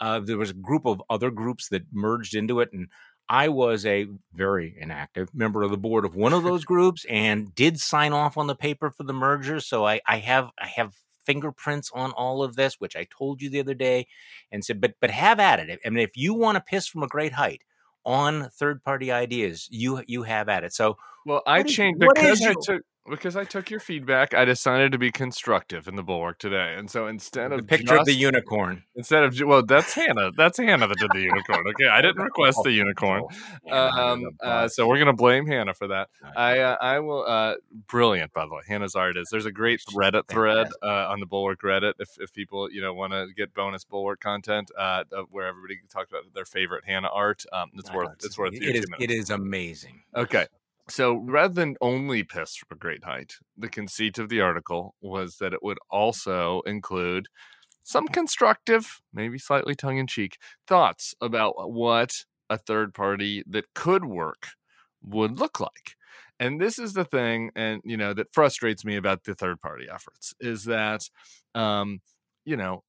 uh, there was a group of other groups that merged into it, and I was a very inactive member of the board of one of those groups and did sign off on the paper for the merger. So I, I have I have fingerprints on all of this, which I told you the other day, and said, but but have at it. I mean, if you want to piss from a great height on third party ideas, you you have at it. So well, I changed because I took because I took your feedback, I decided to be constructive in the bulwark today, and so instead the of picture just, of the unicorn, instead of well, that's Hannah. That's Hannah that did the unicorn. Okay, I didn't request the unicorn, um, uh, so we're gonna blame Hannah for that. I uh, I will. Uh, brilliant, by the way. Hannah's art is. There's a great Reddit thread uh, on the bulwark Reddit if if people you know want to get bonus bulwark content uh, where everybody talks about their favorite Hannah art. Um, it's worth it's worth. It is. It is amazing. Okay, so rather than only piss from a great height, the conceit of the article was that it would also include some constructive, maybe slightly tongue in cheek, thoughts about what a third party that could work would look like. And this is the thing, and you know, that frustrates me about the third party efforts is that, um, you know,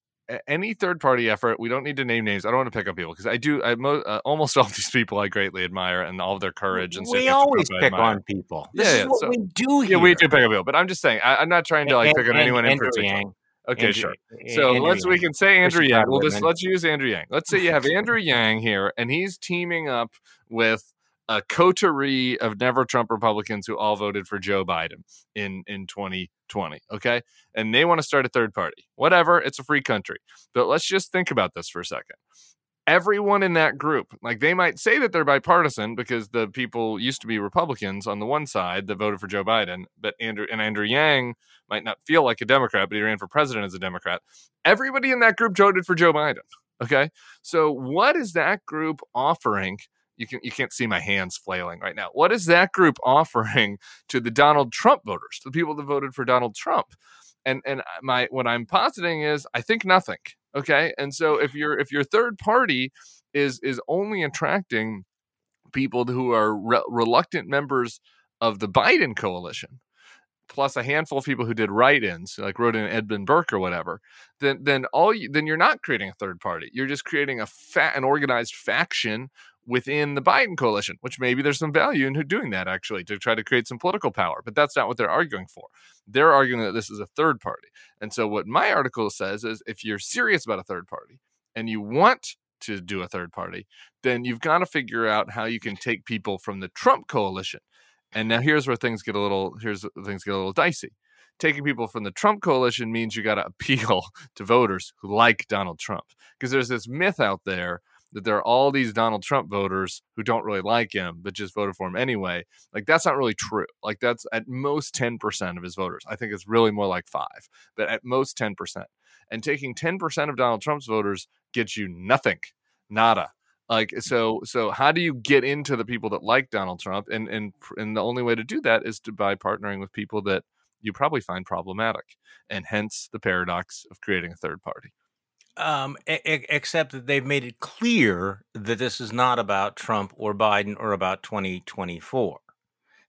any third party effort, we don't need to name names. I don't want to pick up people because I do. I mo- uh, almost all these people I greatly admire and all of their courage and. We always pick on people. This yeah, is what so, we do here. Yeah, we do pick up people, but I'm just saying I, am not trying to like and, pick on anyone in particular. Yang. Okay, Andrew, sure. So Andrew let's Yang. we can say Andrew Yang. We'll just let's use Andrew Yang. Let's say you have Andrew Yang here, and he's teaming up with a coterie of never Trump Republicans who all voted for Joe Biden in in 2020. Okay, and they want to start a third party. Whatever, it's a free country. But let's just think about this for a second. Everyone in that group, like they might say that they're bipartisan because the people used to be Republicans on the one side that voted for Joe Biden, but Andrew and Andrew Yang might not feel like a Democrat, but he ran for president as a Democrat. Everybody in that group voted for Joe Biden. Okay, so what is that group offering? You can you can't see my hands flailing right now. What is that group offering to the Donald Trump voters, the people that voted for Donald Trump? And and my what I'm positing is I think nothing. Okay, and so if your if your third party is is only attracting people who are re- reluctant members of the Biden coalition, plus a handful of people who did write-ins, like wrote in Edmund Burke or whatever, then then all you, then you're not creating a third party. You're just creating a fat an organized faction within the Biden coalition, which maybe there's some value in doing that actually to try to create some political power. But that's not what they're arguing for. They're arguing that this is a third party. And so what my article says is if you're serious about a third party and you want to do a third party, then you've got to figure out how you can take people from the Trump coalition. And now here's where things get a little here's things get a little dicey. Taking people from the Trump coalition means you got to appeal to voters who like Donald Trump because there's this myth out there that there are all these Donald Trump voters who don't really like him, but just voted for him anyway. Like, that's not really true. Like, that's at most 10% of his voters. I think it's really more like five, but at most 10%. And taking 10% of Donald Trump's voters gets you nothing, nada. Like so, so how do you get into the people that like Donald Trump? And and and the only way to do that is to by partnering with people that you probably find problematic, and hence the paradox of creating a third party. Um, e- except that they've made it clear that this is not about Trump or Biden or about 2024.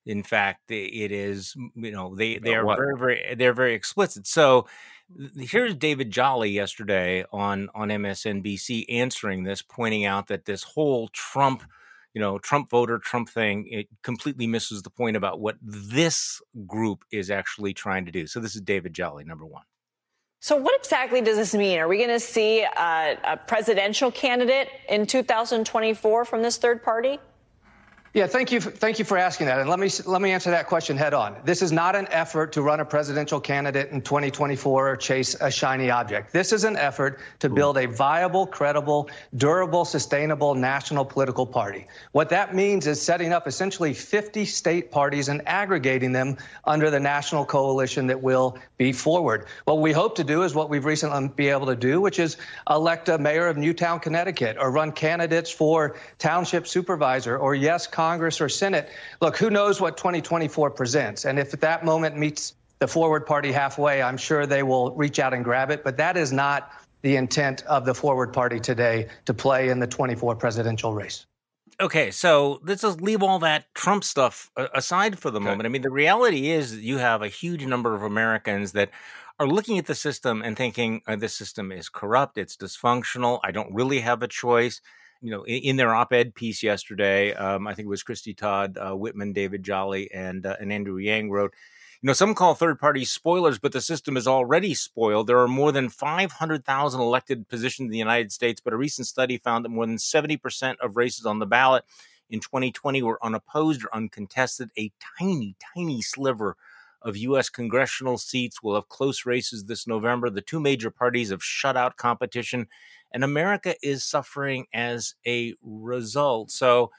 In fact, it is. You know, they they are what? very very they're very explicit. So here's David Jolly yesterday on on MSNBC answering this, pointing out that this whole Trump, you know, Trump voter Trump thing, it completely misses the point about what this group is actually trying to do. So this is David Jolly, number one. So, what exactly does this mean? Are we going to see a, a, presidential candidate in 2024 from this third party? Yeah, thank you. Thank you for asking that. And let me let me answer that question head on. This is not an effort to run a presidential candidate in 2024 or chase a shiny object. This is an effort to build a viable, credible, durable, sustainable national political party. What that means is setting up essentially 50 state parties and aggregating them under the national coalition that will be forward. What we hope to do is what we've recently been able to do, which is elect a mayor of Newtown, Connecticut, or run candidates for township supervisor, or yes, Congress or Senate, look, who knows what 2024 presents? And if at that moment meets the forward party halfway, I'm sure they will reach out and grab it. But that is not the intent of the forward party today to play in the 24 presidential race. Okay, so let's just leave all that Trump stuff aside for the okay. moment. I mean, the reality is you have a huge number of Americans that are looking at the system and thinking uh, this system is corrupt, it's dysfunctional, I don't really have a choice you know, in, in their op-ed piece yesterday, um, I think it was Christy Todd, uh, Whitman, David Jolly, and uh, and Andrew Yang wrote. You know, some call third party spoilers, but the system is already spoiled. There are more than 500,000 elected positions in the United States, but a recent study found that more than 70% of races on the ballot in 2020 were unopposed or uncontested. A tiny, tiny sliver of U.S. congressional seats will have close races this November. The two major parties have shut out competition, and America is suffering as a result. So,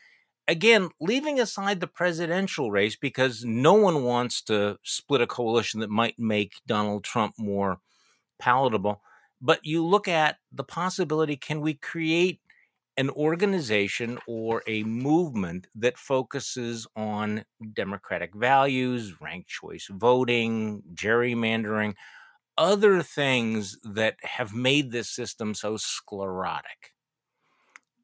again, leaving aside the presidential race because no one wants to split a coalition that might make Donald Trump more palatable. But you look at the possibility can we create an organization or a movement that focuses on democratic values, ranked choice voting, gerrymandering, other things that have made this system so sclerotic.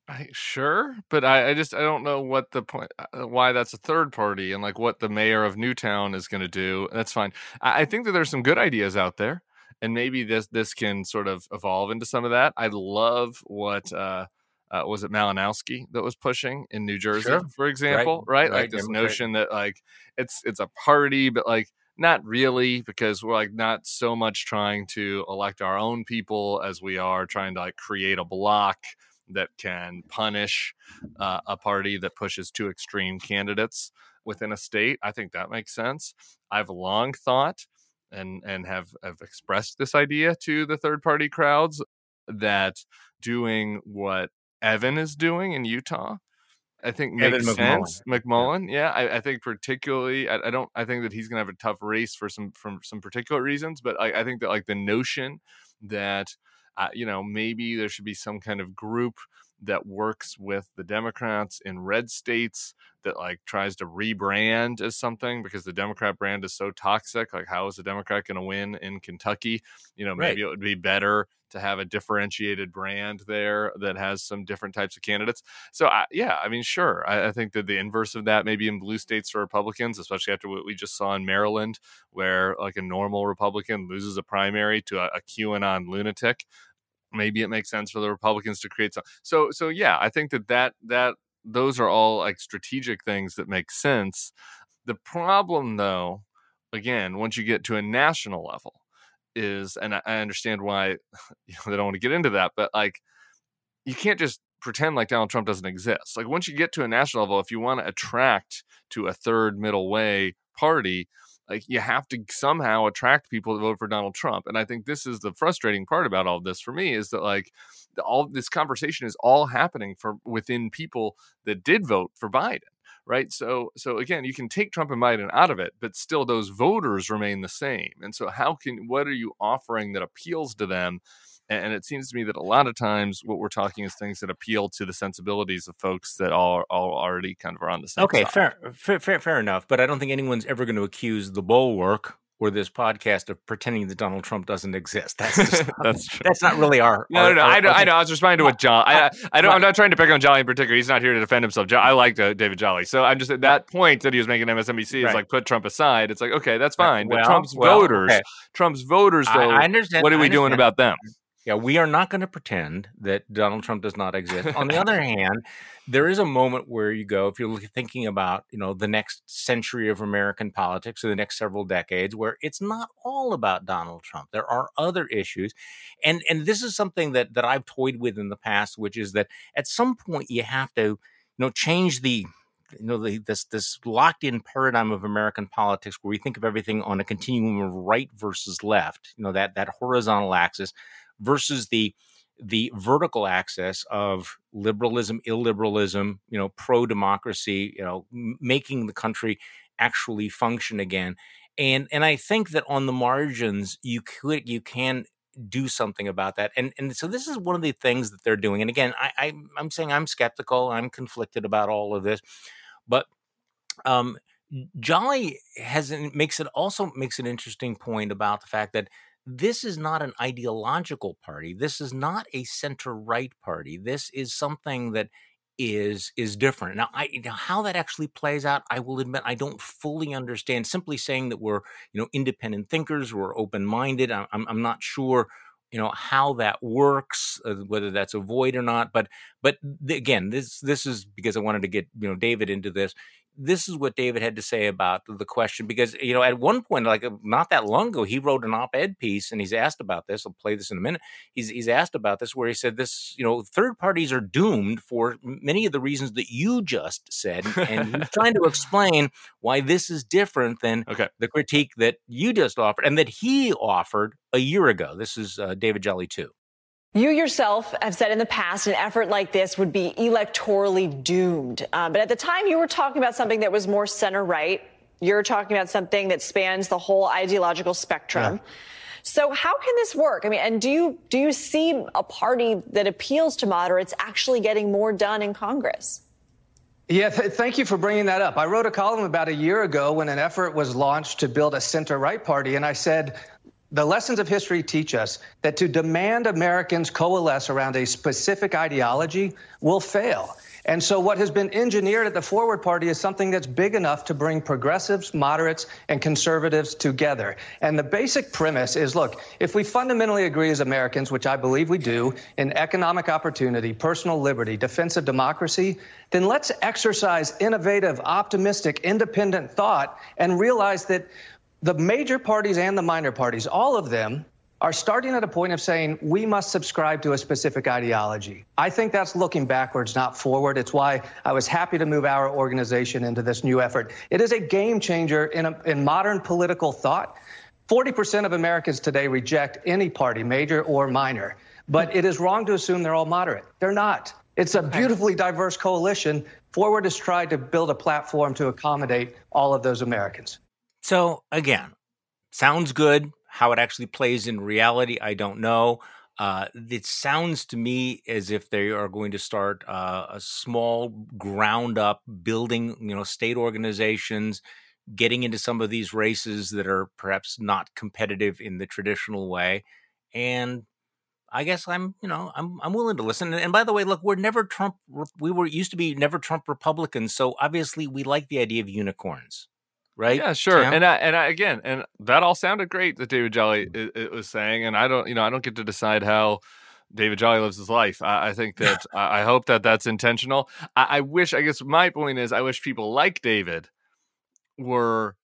I, sure, but I, I just I don't know what the point, uh, why that's a third party, and like what the mayor of Newtown is going to do. That's fine. I, I think that there's some good ideas out there, and maybe this this can sort of evolve into some of that. I love what uh, uh, was it Malinowski that was pushing in New Jersey, Sure. for example, right? Right, Like right, this notion that like it's it's a party, but like not really because we're like not so much trying to elect our own people as we are trying to like create a block that can punish uh, a party that pushes two extreme candidates within a state. I think that makes sense. I've long thought and and have have expressed this idea to the third party crowds that doing what Evan is doing in Utah, I think Evan makes McMullin. sense. McMullin, yeah, I, I think particularly, I, I don't, I think that he's going to have a tough race for some from some particular reasons, but I, I think that like the notion that uh, you know maybe there should be some kind of group that works with the Democrats in red states that like tries to rebrand as something because the Democrat brand is so toxic. Like, how is a Democrat going to win in Kentucky? You know, maybe it would be better to have a differentiated brand there that has some different types of candidates. So, I, yeah, I mean, sure. I, I think that the inverse of that, maybe in blue states for Republicans, especially after what we just saw in Maryland, where like a normal Republican loses a primary to a, a QAnon lunatic. Maybe it makes sense for the Republicans to create some. So, so yeah, I think that that that those are all like strategic things that make sense. The problem, though, again, once you get to a national level, is and I, I understand why you know, they don't want to get into that, but like you can't just pretend like Donald Trump doesn't exist. Like once you get to a national level, if you want to attract to a third middle way party, like you have to somehow attract people to vote for Donald Trump. And I think this is the frustrating part about all this for me is that like all this conversation is all happening for within people that did vote for Biden. Right. So so again, you can take Trump and Biden out of it, but still those voters remain the same. And so how can what are you offering that appeals to them? And it seems to me that a lot of times what we're talking is things that appeal to the sensibilities of folks that all, all already kind of are on the same Okay, fair, fair, fair, fair enough. But I don't think anyone's ever going to accuse the Bulwark or this podcast of pretending that Donald Trump doesn't exist. That's just, That's true. That's not really our. No, our- no, no. our- I know. I know. I was responding to what John. I, I, I don't, I'm not trying to pick on Jolly in particular. He's not here to defend himself. I like uh, David Jolly. So I'm just at that point that he was making MSNBC is Right. like put Trump aside. It's like okay, that's fine. But Trump's well, voters, okay. Trump's voters, though. I understand. what are I we doing about them? Yeah, we are not going to pretend that Donald Trump does not exist. On the other hand, there is a moment where you go, if you're thinking about, you know, the next century of American politics or the next several decades, where it's not all about Donald Trump. There are other issues, and and this is something that that I've toyed with in the past, which is that at some point you have to, you know, change the you know the, this this locked in paradigm of American politics where we think of everything on a continuum of right versus left, you know that that horizontal axis versus the the vertical axis of liberalism, illiberalism, you know, pro democracy, you know, making the country actually function again. And and I think that on the margins you could you can do something about that. And and so this is one of the things that they're doing. And again, I, I I'm saying I'm skeptical, I'm conflicted about all of this, but um Jolly has makes it also makes an interesting point about the fact that this is not an ideological party. This is not a center right party. This is something that is is different. Now, I now how that actually plays out, I will admit I don't fully understand. Simply saying that we're you know independent thinkers, we're open minded. I'm I'm not sure you know how that works, uh, whether that's a void or not. But but again, this this is because I wanted to get you know David into this this is what David had to say about the question because you know at one point, like not that long ago, he wrote an op-ed piece and he's asked about this. I'll play this in a minute. He's he's asked about this where he said this, you know, third parties are doomed for many of the reasons that you just said, and he's trying to explain why this is different than Okay. the critique that you just offered and that he offered a year ago. This is uh, David Jolly too. You yourself have said in the past an effort like this would be electorally doomed. Uh, but at the time, you were talking about something that was more center right. You're talking about something that spans the whole ideological spectrum. Yeah. So how can this work? I mean, and do you do you see a party that appeals to moderates actually getting more done in Congress? Yeah, th- thank you for bringing that up. I wrote a column about a year ago when an effort was launched to build a center right party, and I said, the lessons of history teach us that to demand Americans coalesce around a specific ideology will fail. And so, what has been engineered at the Forward Party is something that's big enough to bring progressives, moderates, and conservatives together. And the basic premise is look, if we fundamentally agree as Americans, which I believe we do, in economic opportunity, personal liberty, defense of democracy, then let's exercise innovative, optimistic, independent thought and realize that the major parties and the minor parties, all of them, are starting at a point of saying we must subscribe to a specific ideology. I think that's looking backwards, not forward. It's why I was happy to move our organization into this new effort. It is a game changer in, a, in modern political thought. 40% of Americans today reject any party, major or minor, but it is wrong to assume they're all moderate. They're not. It's a beautifully diverse coalition. Forward has tried to build a platform to accommodate all of those Americans. So again, sounds good. How it actually plays in reality, I don't know. Uh, it sounds to me as if they are going to start uh, a small ground up building, you know, state organizations, getting into some of these races that are perhaps not competitive in the traditional way. And I guess I'm, you know, I'm I'm willing to listen. And by the way, look, we're never Trump. We were used to be never Trump Republicans, so obviously we like the idea of unicorns right? Yeah, sure. Sam? And I, and I, again, and that all sounded great that David Jolly it, it was saying, and I don't, you know, I don't get to decide how David Jolly lives his life. I, I think that I I hope that that's intentional. I, I wish, I guess, my point is, I wish people like David were.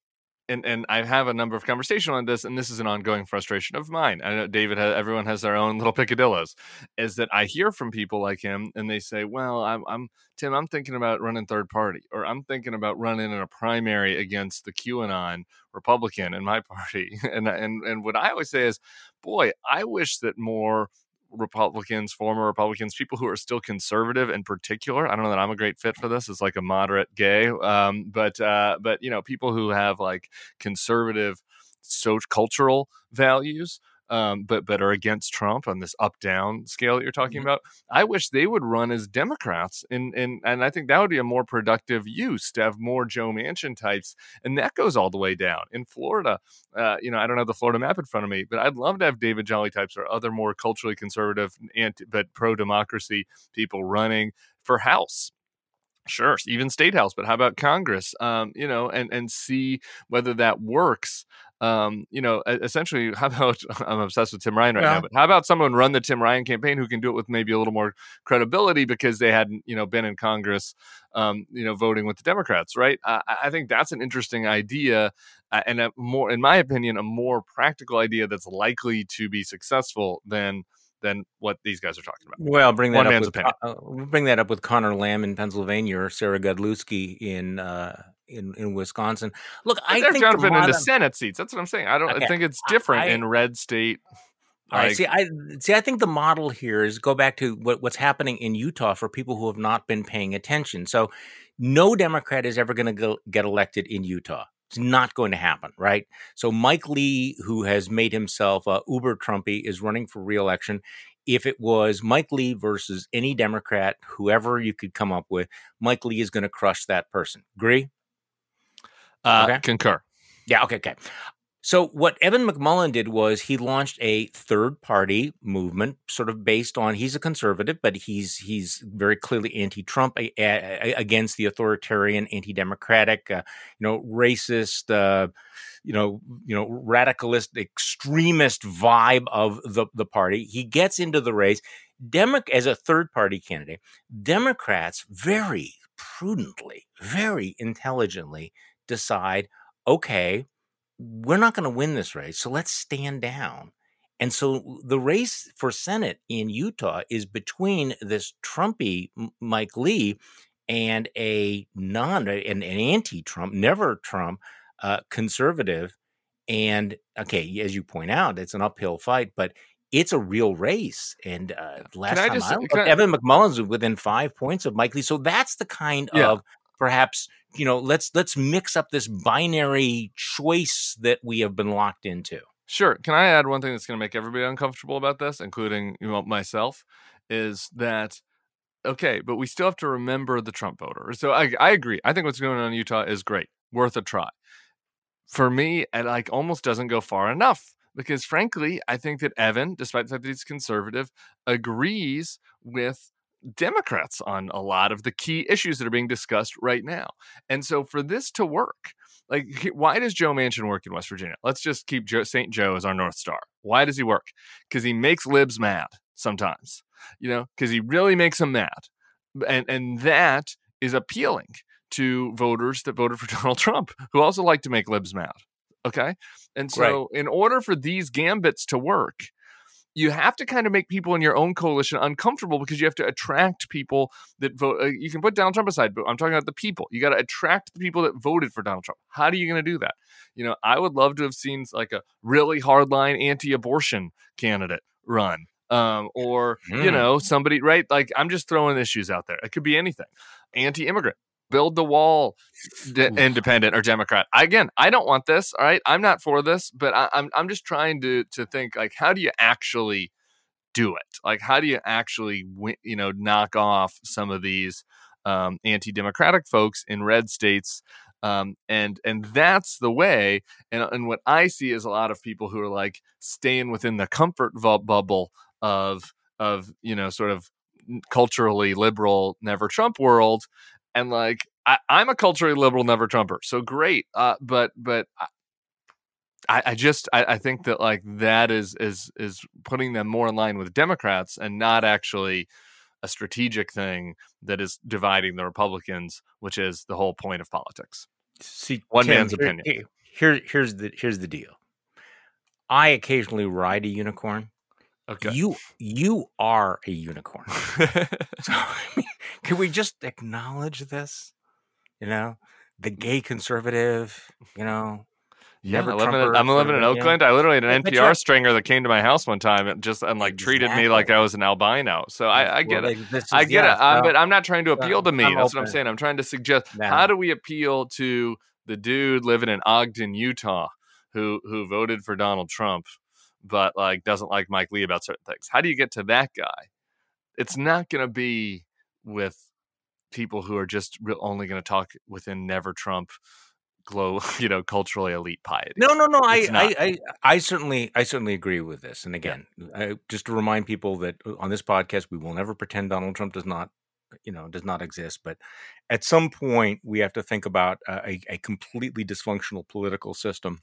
And, and I have a number of conversations on this, and this is an ongoing frustration of mine. I know David, has, everyone has their own little picadillos. Is that I hear from people like him, and they say, "Well, I'm, I'm Tim, I'm thinking about running third party, or I'm thinking about running in a primary against the QAnon Republican in my party. And and and what I always say is, boy, I wish that more Republicans, former Republicans, people who are still conservative in particular. I don't know that I'm a great fit for this as like a moderate gay, um, but uh, but you know, people who have like conservative social cultural values um, but but are against Trump on this up down scale that you're talking Mhm. about. I wish they would run as Democrats, and and and I think that would be a more productive use to have more Joe Manchin types, and that goes all the way down in Florida. Uh, you know, I don't have the Florida map in front of me, but I'd love to have David Jolly types or other more culturally conservative anti, but pro democracy people running for House sure even state house but how about congress? Um, you know and and see whether that works. Um, you know essentially how about i'm obsessed with tim ryan right Yeah. now but how about someone run the tim ryan campaign who can do it with maybe a little more credibility because they hadn't you know been in congress um, you know voting with the democrats right? I, I think that's an interesting idea uh, and a more in my opinion a more practical idea that's likely to be successful than than what these guys are talking about Well, bring that One up man's with opinion. uh, bring that up with Conor Lamb in Pennsylvania or Sarah Godlewski in uh, in in Wisconsin. Look, But I they're think jumping into modern- Senate seats. That's what I'm saying. I don't. Okay. I think it's different I- in red state. Like- see, I see. I think the model here is go back to what, what's happening in Utah for people who have not been paying attention. So, no Democrat is ever going to get elected in Utah. It's not going to happen, right? So, Mike Lee, who has made himself uh, uber Trumpy, is running for reelection. If it was Mike Lee versus any Democrat, whoever you could come up with, Mike Lee is going to crush that person. Agree? uh, okay. concur. Yeah, okay, okay. So what Evan McMullin did was he launched a third party movement, sort of based on he's a conservative, but he's he's very clearly anti-Trump, a, a- against the authoritarian, anti-democratic, uh, you know, racist, uh, you know, you know, radicalist, extremist vibe of the the party. He gets into the race. Demo- as a third party candidate, Democrats very prudently, very intelligently decide, okay, we're not going to win this race, so let's stand down. And so the race for Senate in Utah is between this Trumpy Mike Lee and a non an, an anti-Trump, never Trump uh, conservative. And okay, as you point out, it's an uphill fight, but it's a real race. And uh, last I time just, I looked, I, Evan McMullin's within five points of Mike Lee. So that's the kind yeah. of perhaps you know let's let's mix up this binary choice that we have been locked into. Sure. Can I add one thing that's going to make everybody uncomfortable about this, including you know, myself, is that okay, but we still have to remember the Trump voter. So I, I agree. I think what's going on in Utah is great, worth a try. For me, it like almost doesn't go far enough because frankly, I think that Evan, despite the fact that he's conservative, agrees with Democrats on a lot of the key issues that are being discussed right now. And so for this to work, like why does Joe Manchin work in West Virginia? Let's just keep Joe, St. Joe as our North Star. Why does he work? Because he makes libs mad sometimes, you know, because he really makes them mad. And, and that is appealing to voters that voted for Donald Trump, who also like to make libs mad. Okay. And so, right. in order for these gambits to work, you have to kind of make people in your own coalition uncomfortable because you have to attract people that vote. Uh, you can put Donald Trump aside, but I'm talking about the people. You got to attract the people that voted for Donald Trump. How are you going to do that? You know, I would love to have seen like a really hardline anti-abortion candidate run, um, or mm. you know, somebody right. Like I'm just throwing issues out there. It could be anything. Anti-immigrant build the wall independent or democrat. Again i don't want this all right? I'm not for this but I, I'm, I'm just trying to to think like how do you actually do it? Like how do you actually you know knock off some of these um, anti-democratic folks in red states um, and and that's the way and, and what i see is a lot of people who are like staying within the comfort bubble of of you know sort of culturally liberal never trump world and like I, am a culturally liberal, never Trumper, so great. Uh, but but I, I just I, I, think that like that is is is putting them more in line with Democrats and not actually a strategic thing that is dividing the Republicans, which is the whole point of politics. See, one Tim, man's opinion. Here, here, here's the here's the deal. I occasionally ride a unicorn. Okay. You you are a unicorn. so, I mean, can we just acknowledge this? You know, the gay conservative. You know, yeah, I I'm living in Oakland. I literally had an NPR stringer that came to my house one time and just and like exactly. treated me like I was an albino. So I, I get well, it. Like, I get yeah, it. I'm, but I'm not trying to appeal to me. I'm That's open. what I'm saying. I'm trying to suggest how do we appeal to the dude living in Ogden, Utah, who who voted for Donald Trump but like doesn't like Mike Lee about certain things. How do you get to that guy? It's not going to be with people who are just only going to talk within never Trump glow, you know, culturally elite piety. No, no, no. I, I, I, I, certainly, I certainly agree with this. And again, yeah. I, just to remind people that uh, on this podcast, we will never pretend Donald Trump does not, you know, does not exist. But at some point, we have to think about a, a completely dysfunctional political system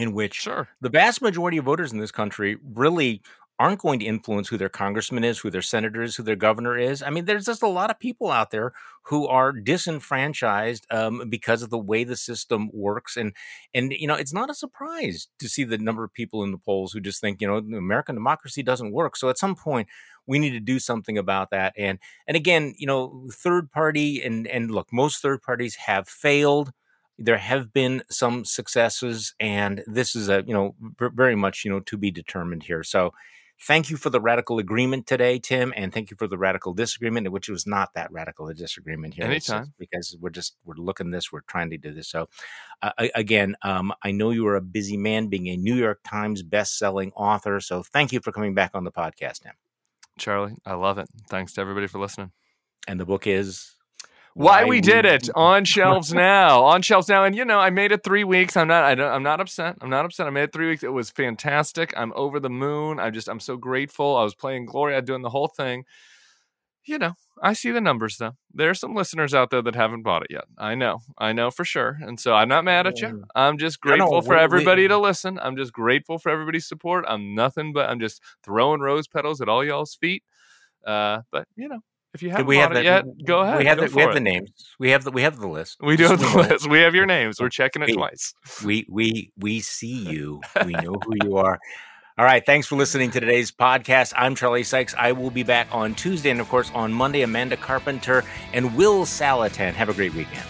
in which sure. the vast majority of voters in this country really aren't going to influence who their congressman is, who their senator is, who their governor is. I mean, there's just a lot of people out there who are disenfranchised um, because of the way the system works, and and you know, it's not a surprise to see the number of people in the polls who just think you know American democracy doesn't work. So at some point, we need to do something about that. And and again, you know, third party and and look, most third parties have failed there have been some successes, and this is a you know very much you know to be determined here. So. Thank you for the radical agreement today, Tim, and thank you for the radical disagreement, which was not that radical a disagreement here. Anytime, because we're just we're looking this, we're trying to do this. So, uh, again, um, I know you are a busy man, being a New York Times best-selling author. So, thank you for coming back on the podcast, Tim. Charlie, I love it. Thanks to everybody for listening. And the book is why, we did it on shelves now on shelves now. And you know i made it three weeks. I'm not I don't, i'm not upset. I'm not upset. I made it three weeks. It was fantastic. I'm over the moon. I'm just i'm so grateful. I was playing gloria doing the whole thing. You know i see the numbers though. There are some listeners out there that haven't bought it yet. I know. I know for sure. And so i'm not mad at you. I'm just grateful for everybody to listen. I'm just grateful for everybody's support. I'm nothing but i'm just throwing rose petals at all y'all's feet. Uh, but you know If you haven't we have the, yet, go ahead. We have the, we have the names. We have the we have the list. We do have the we list. We have your names. We're checking it Hey. twice. We we we see you. We know who you are. All right. Thanks for listening to today's podcast. I'm Charlie Sykes. I will be back on Tuesday and of course on Monday. Amanda Carpenter and Will Saletan. Have a great weekend.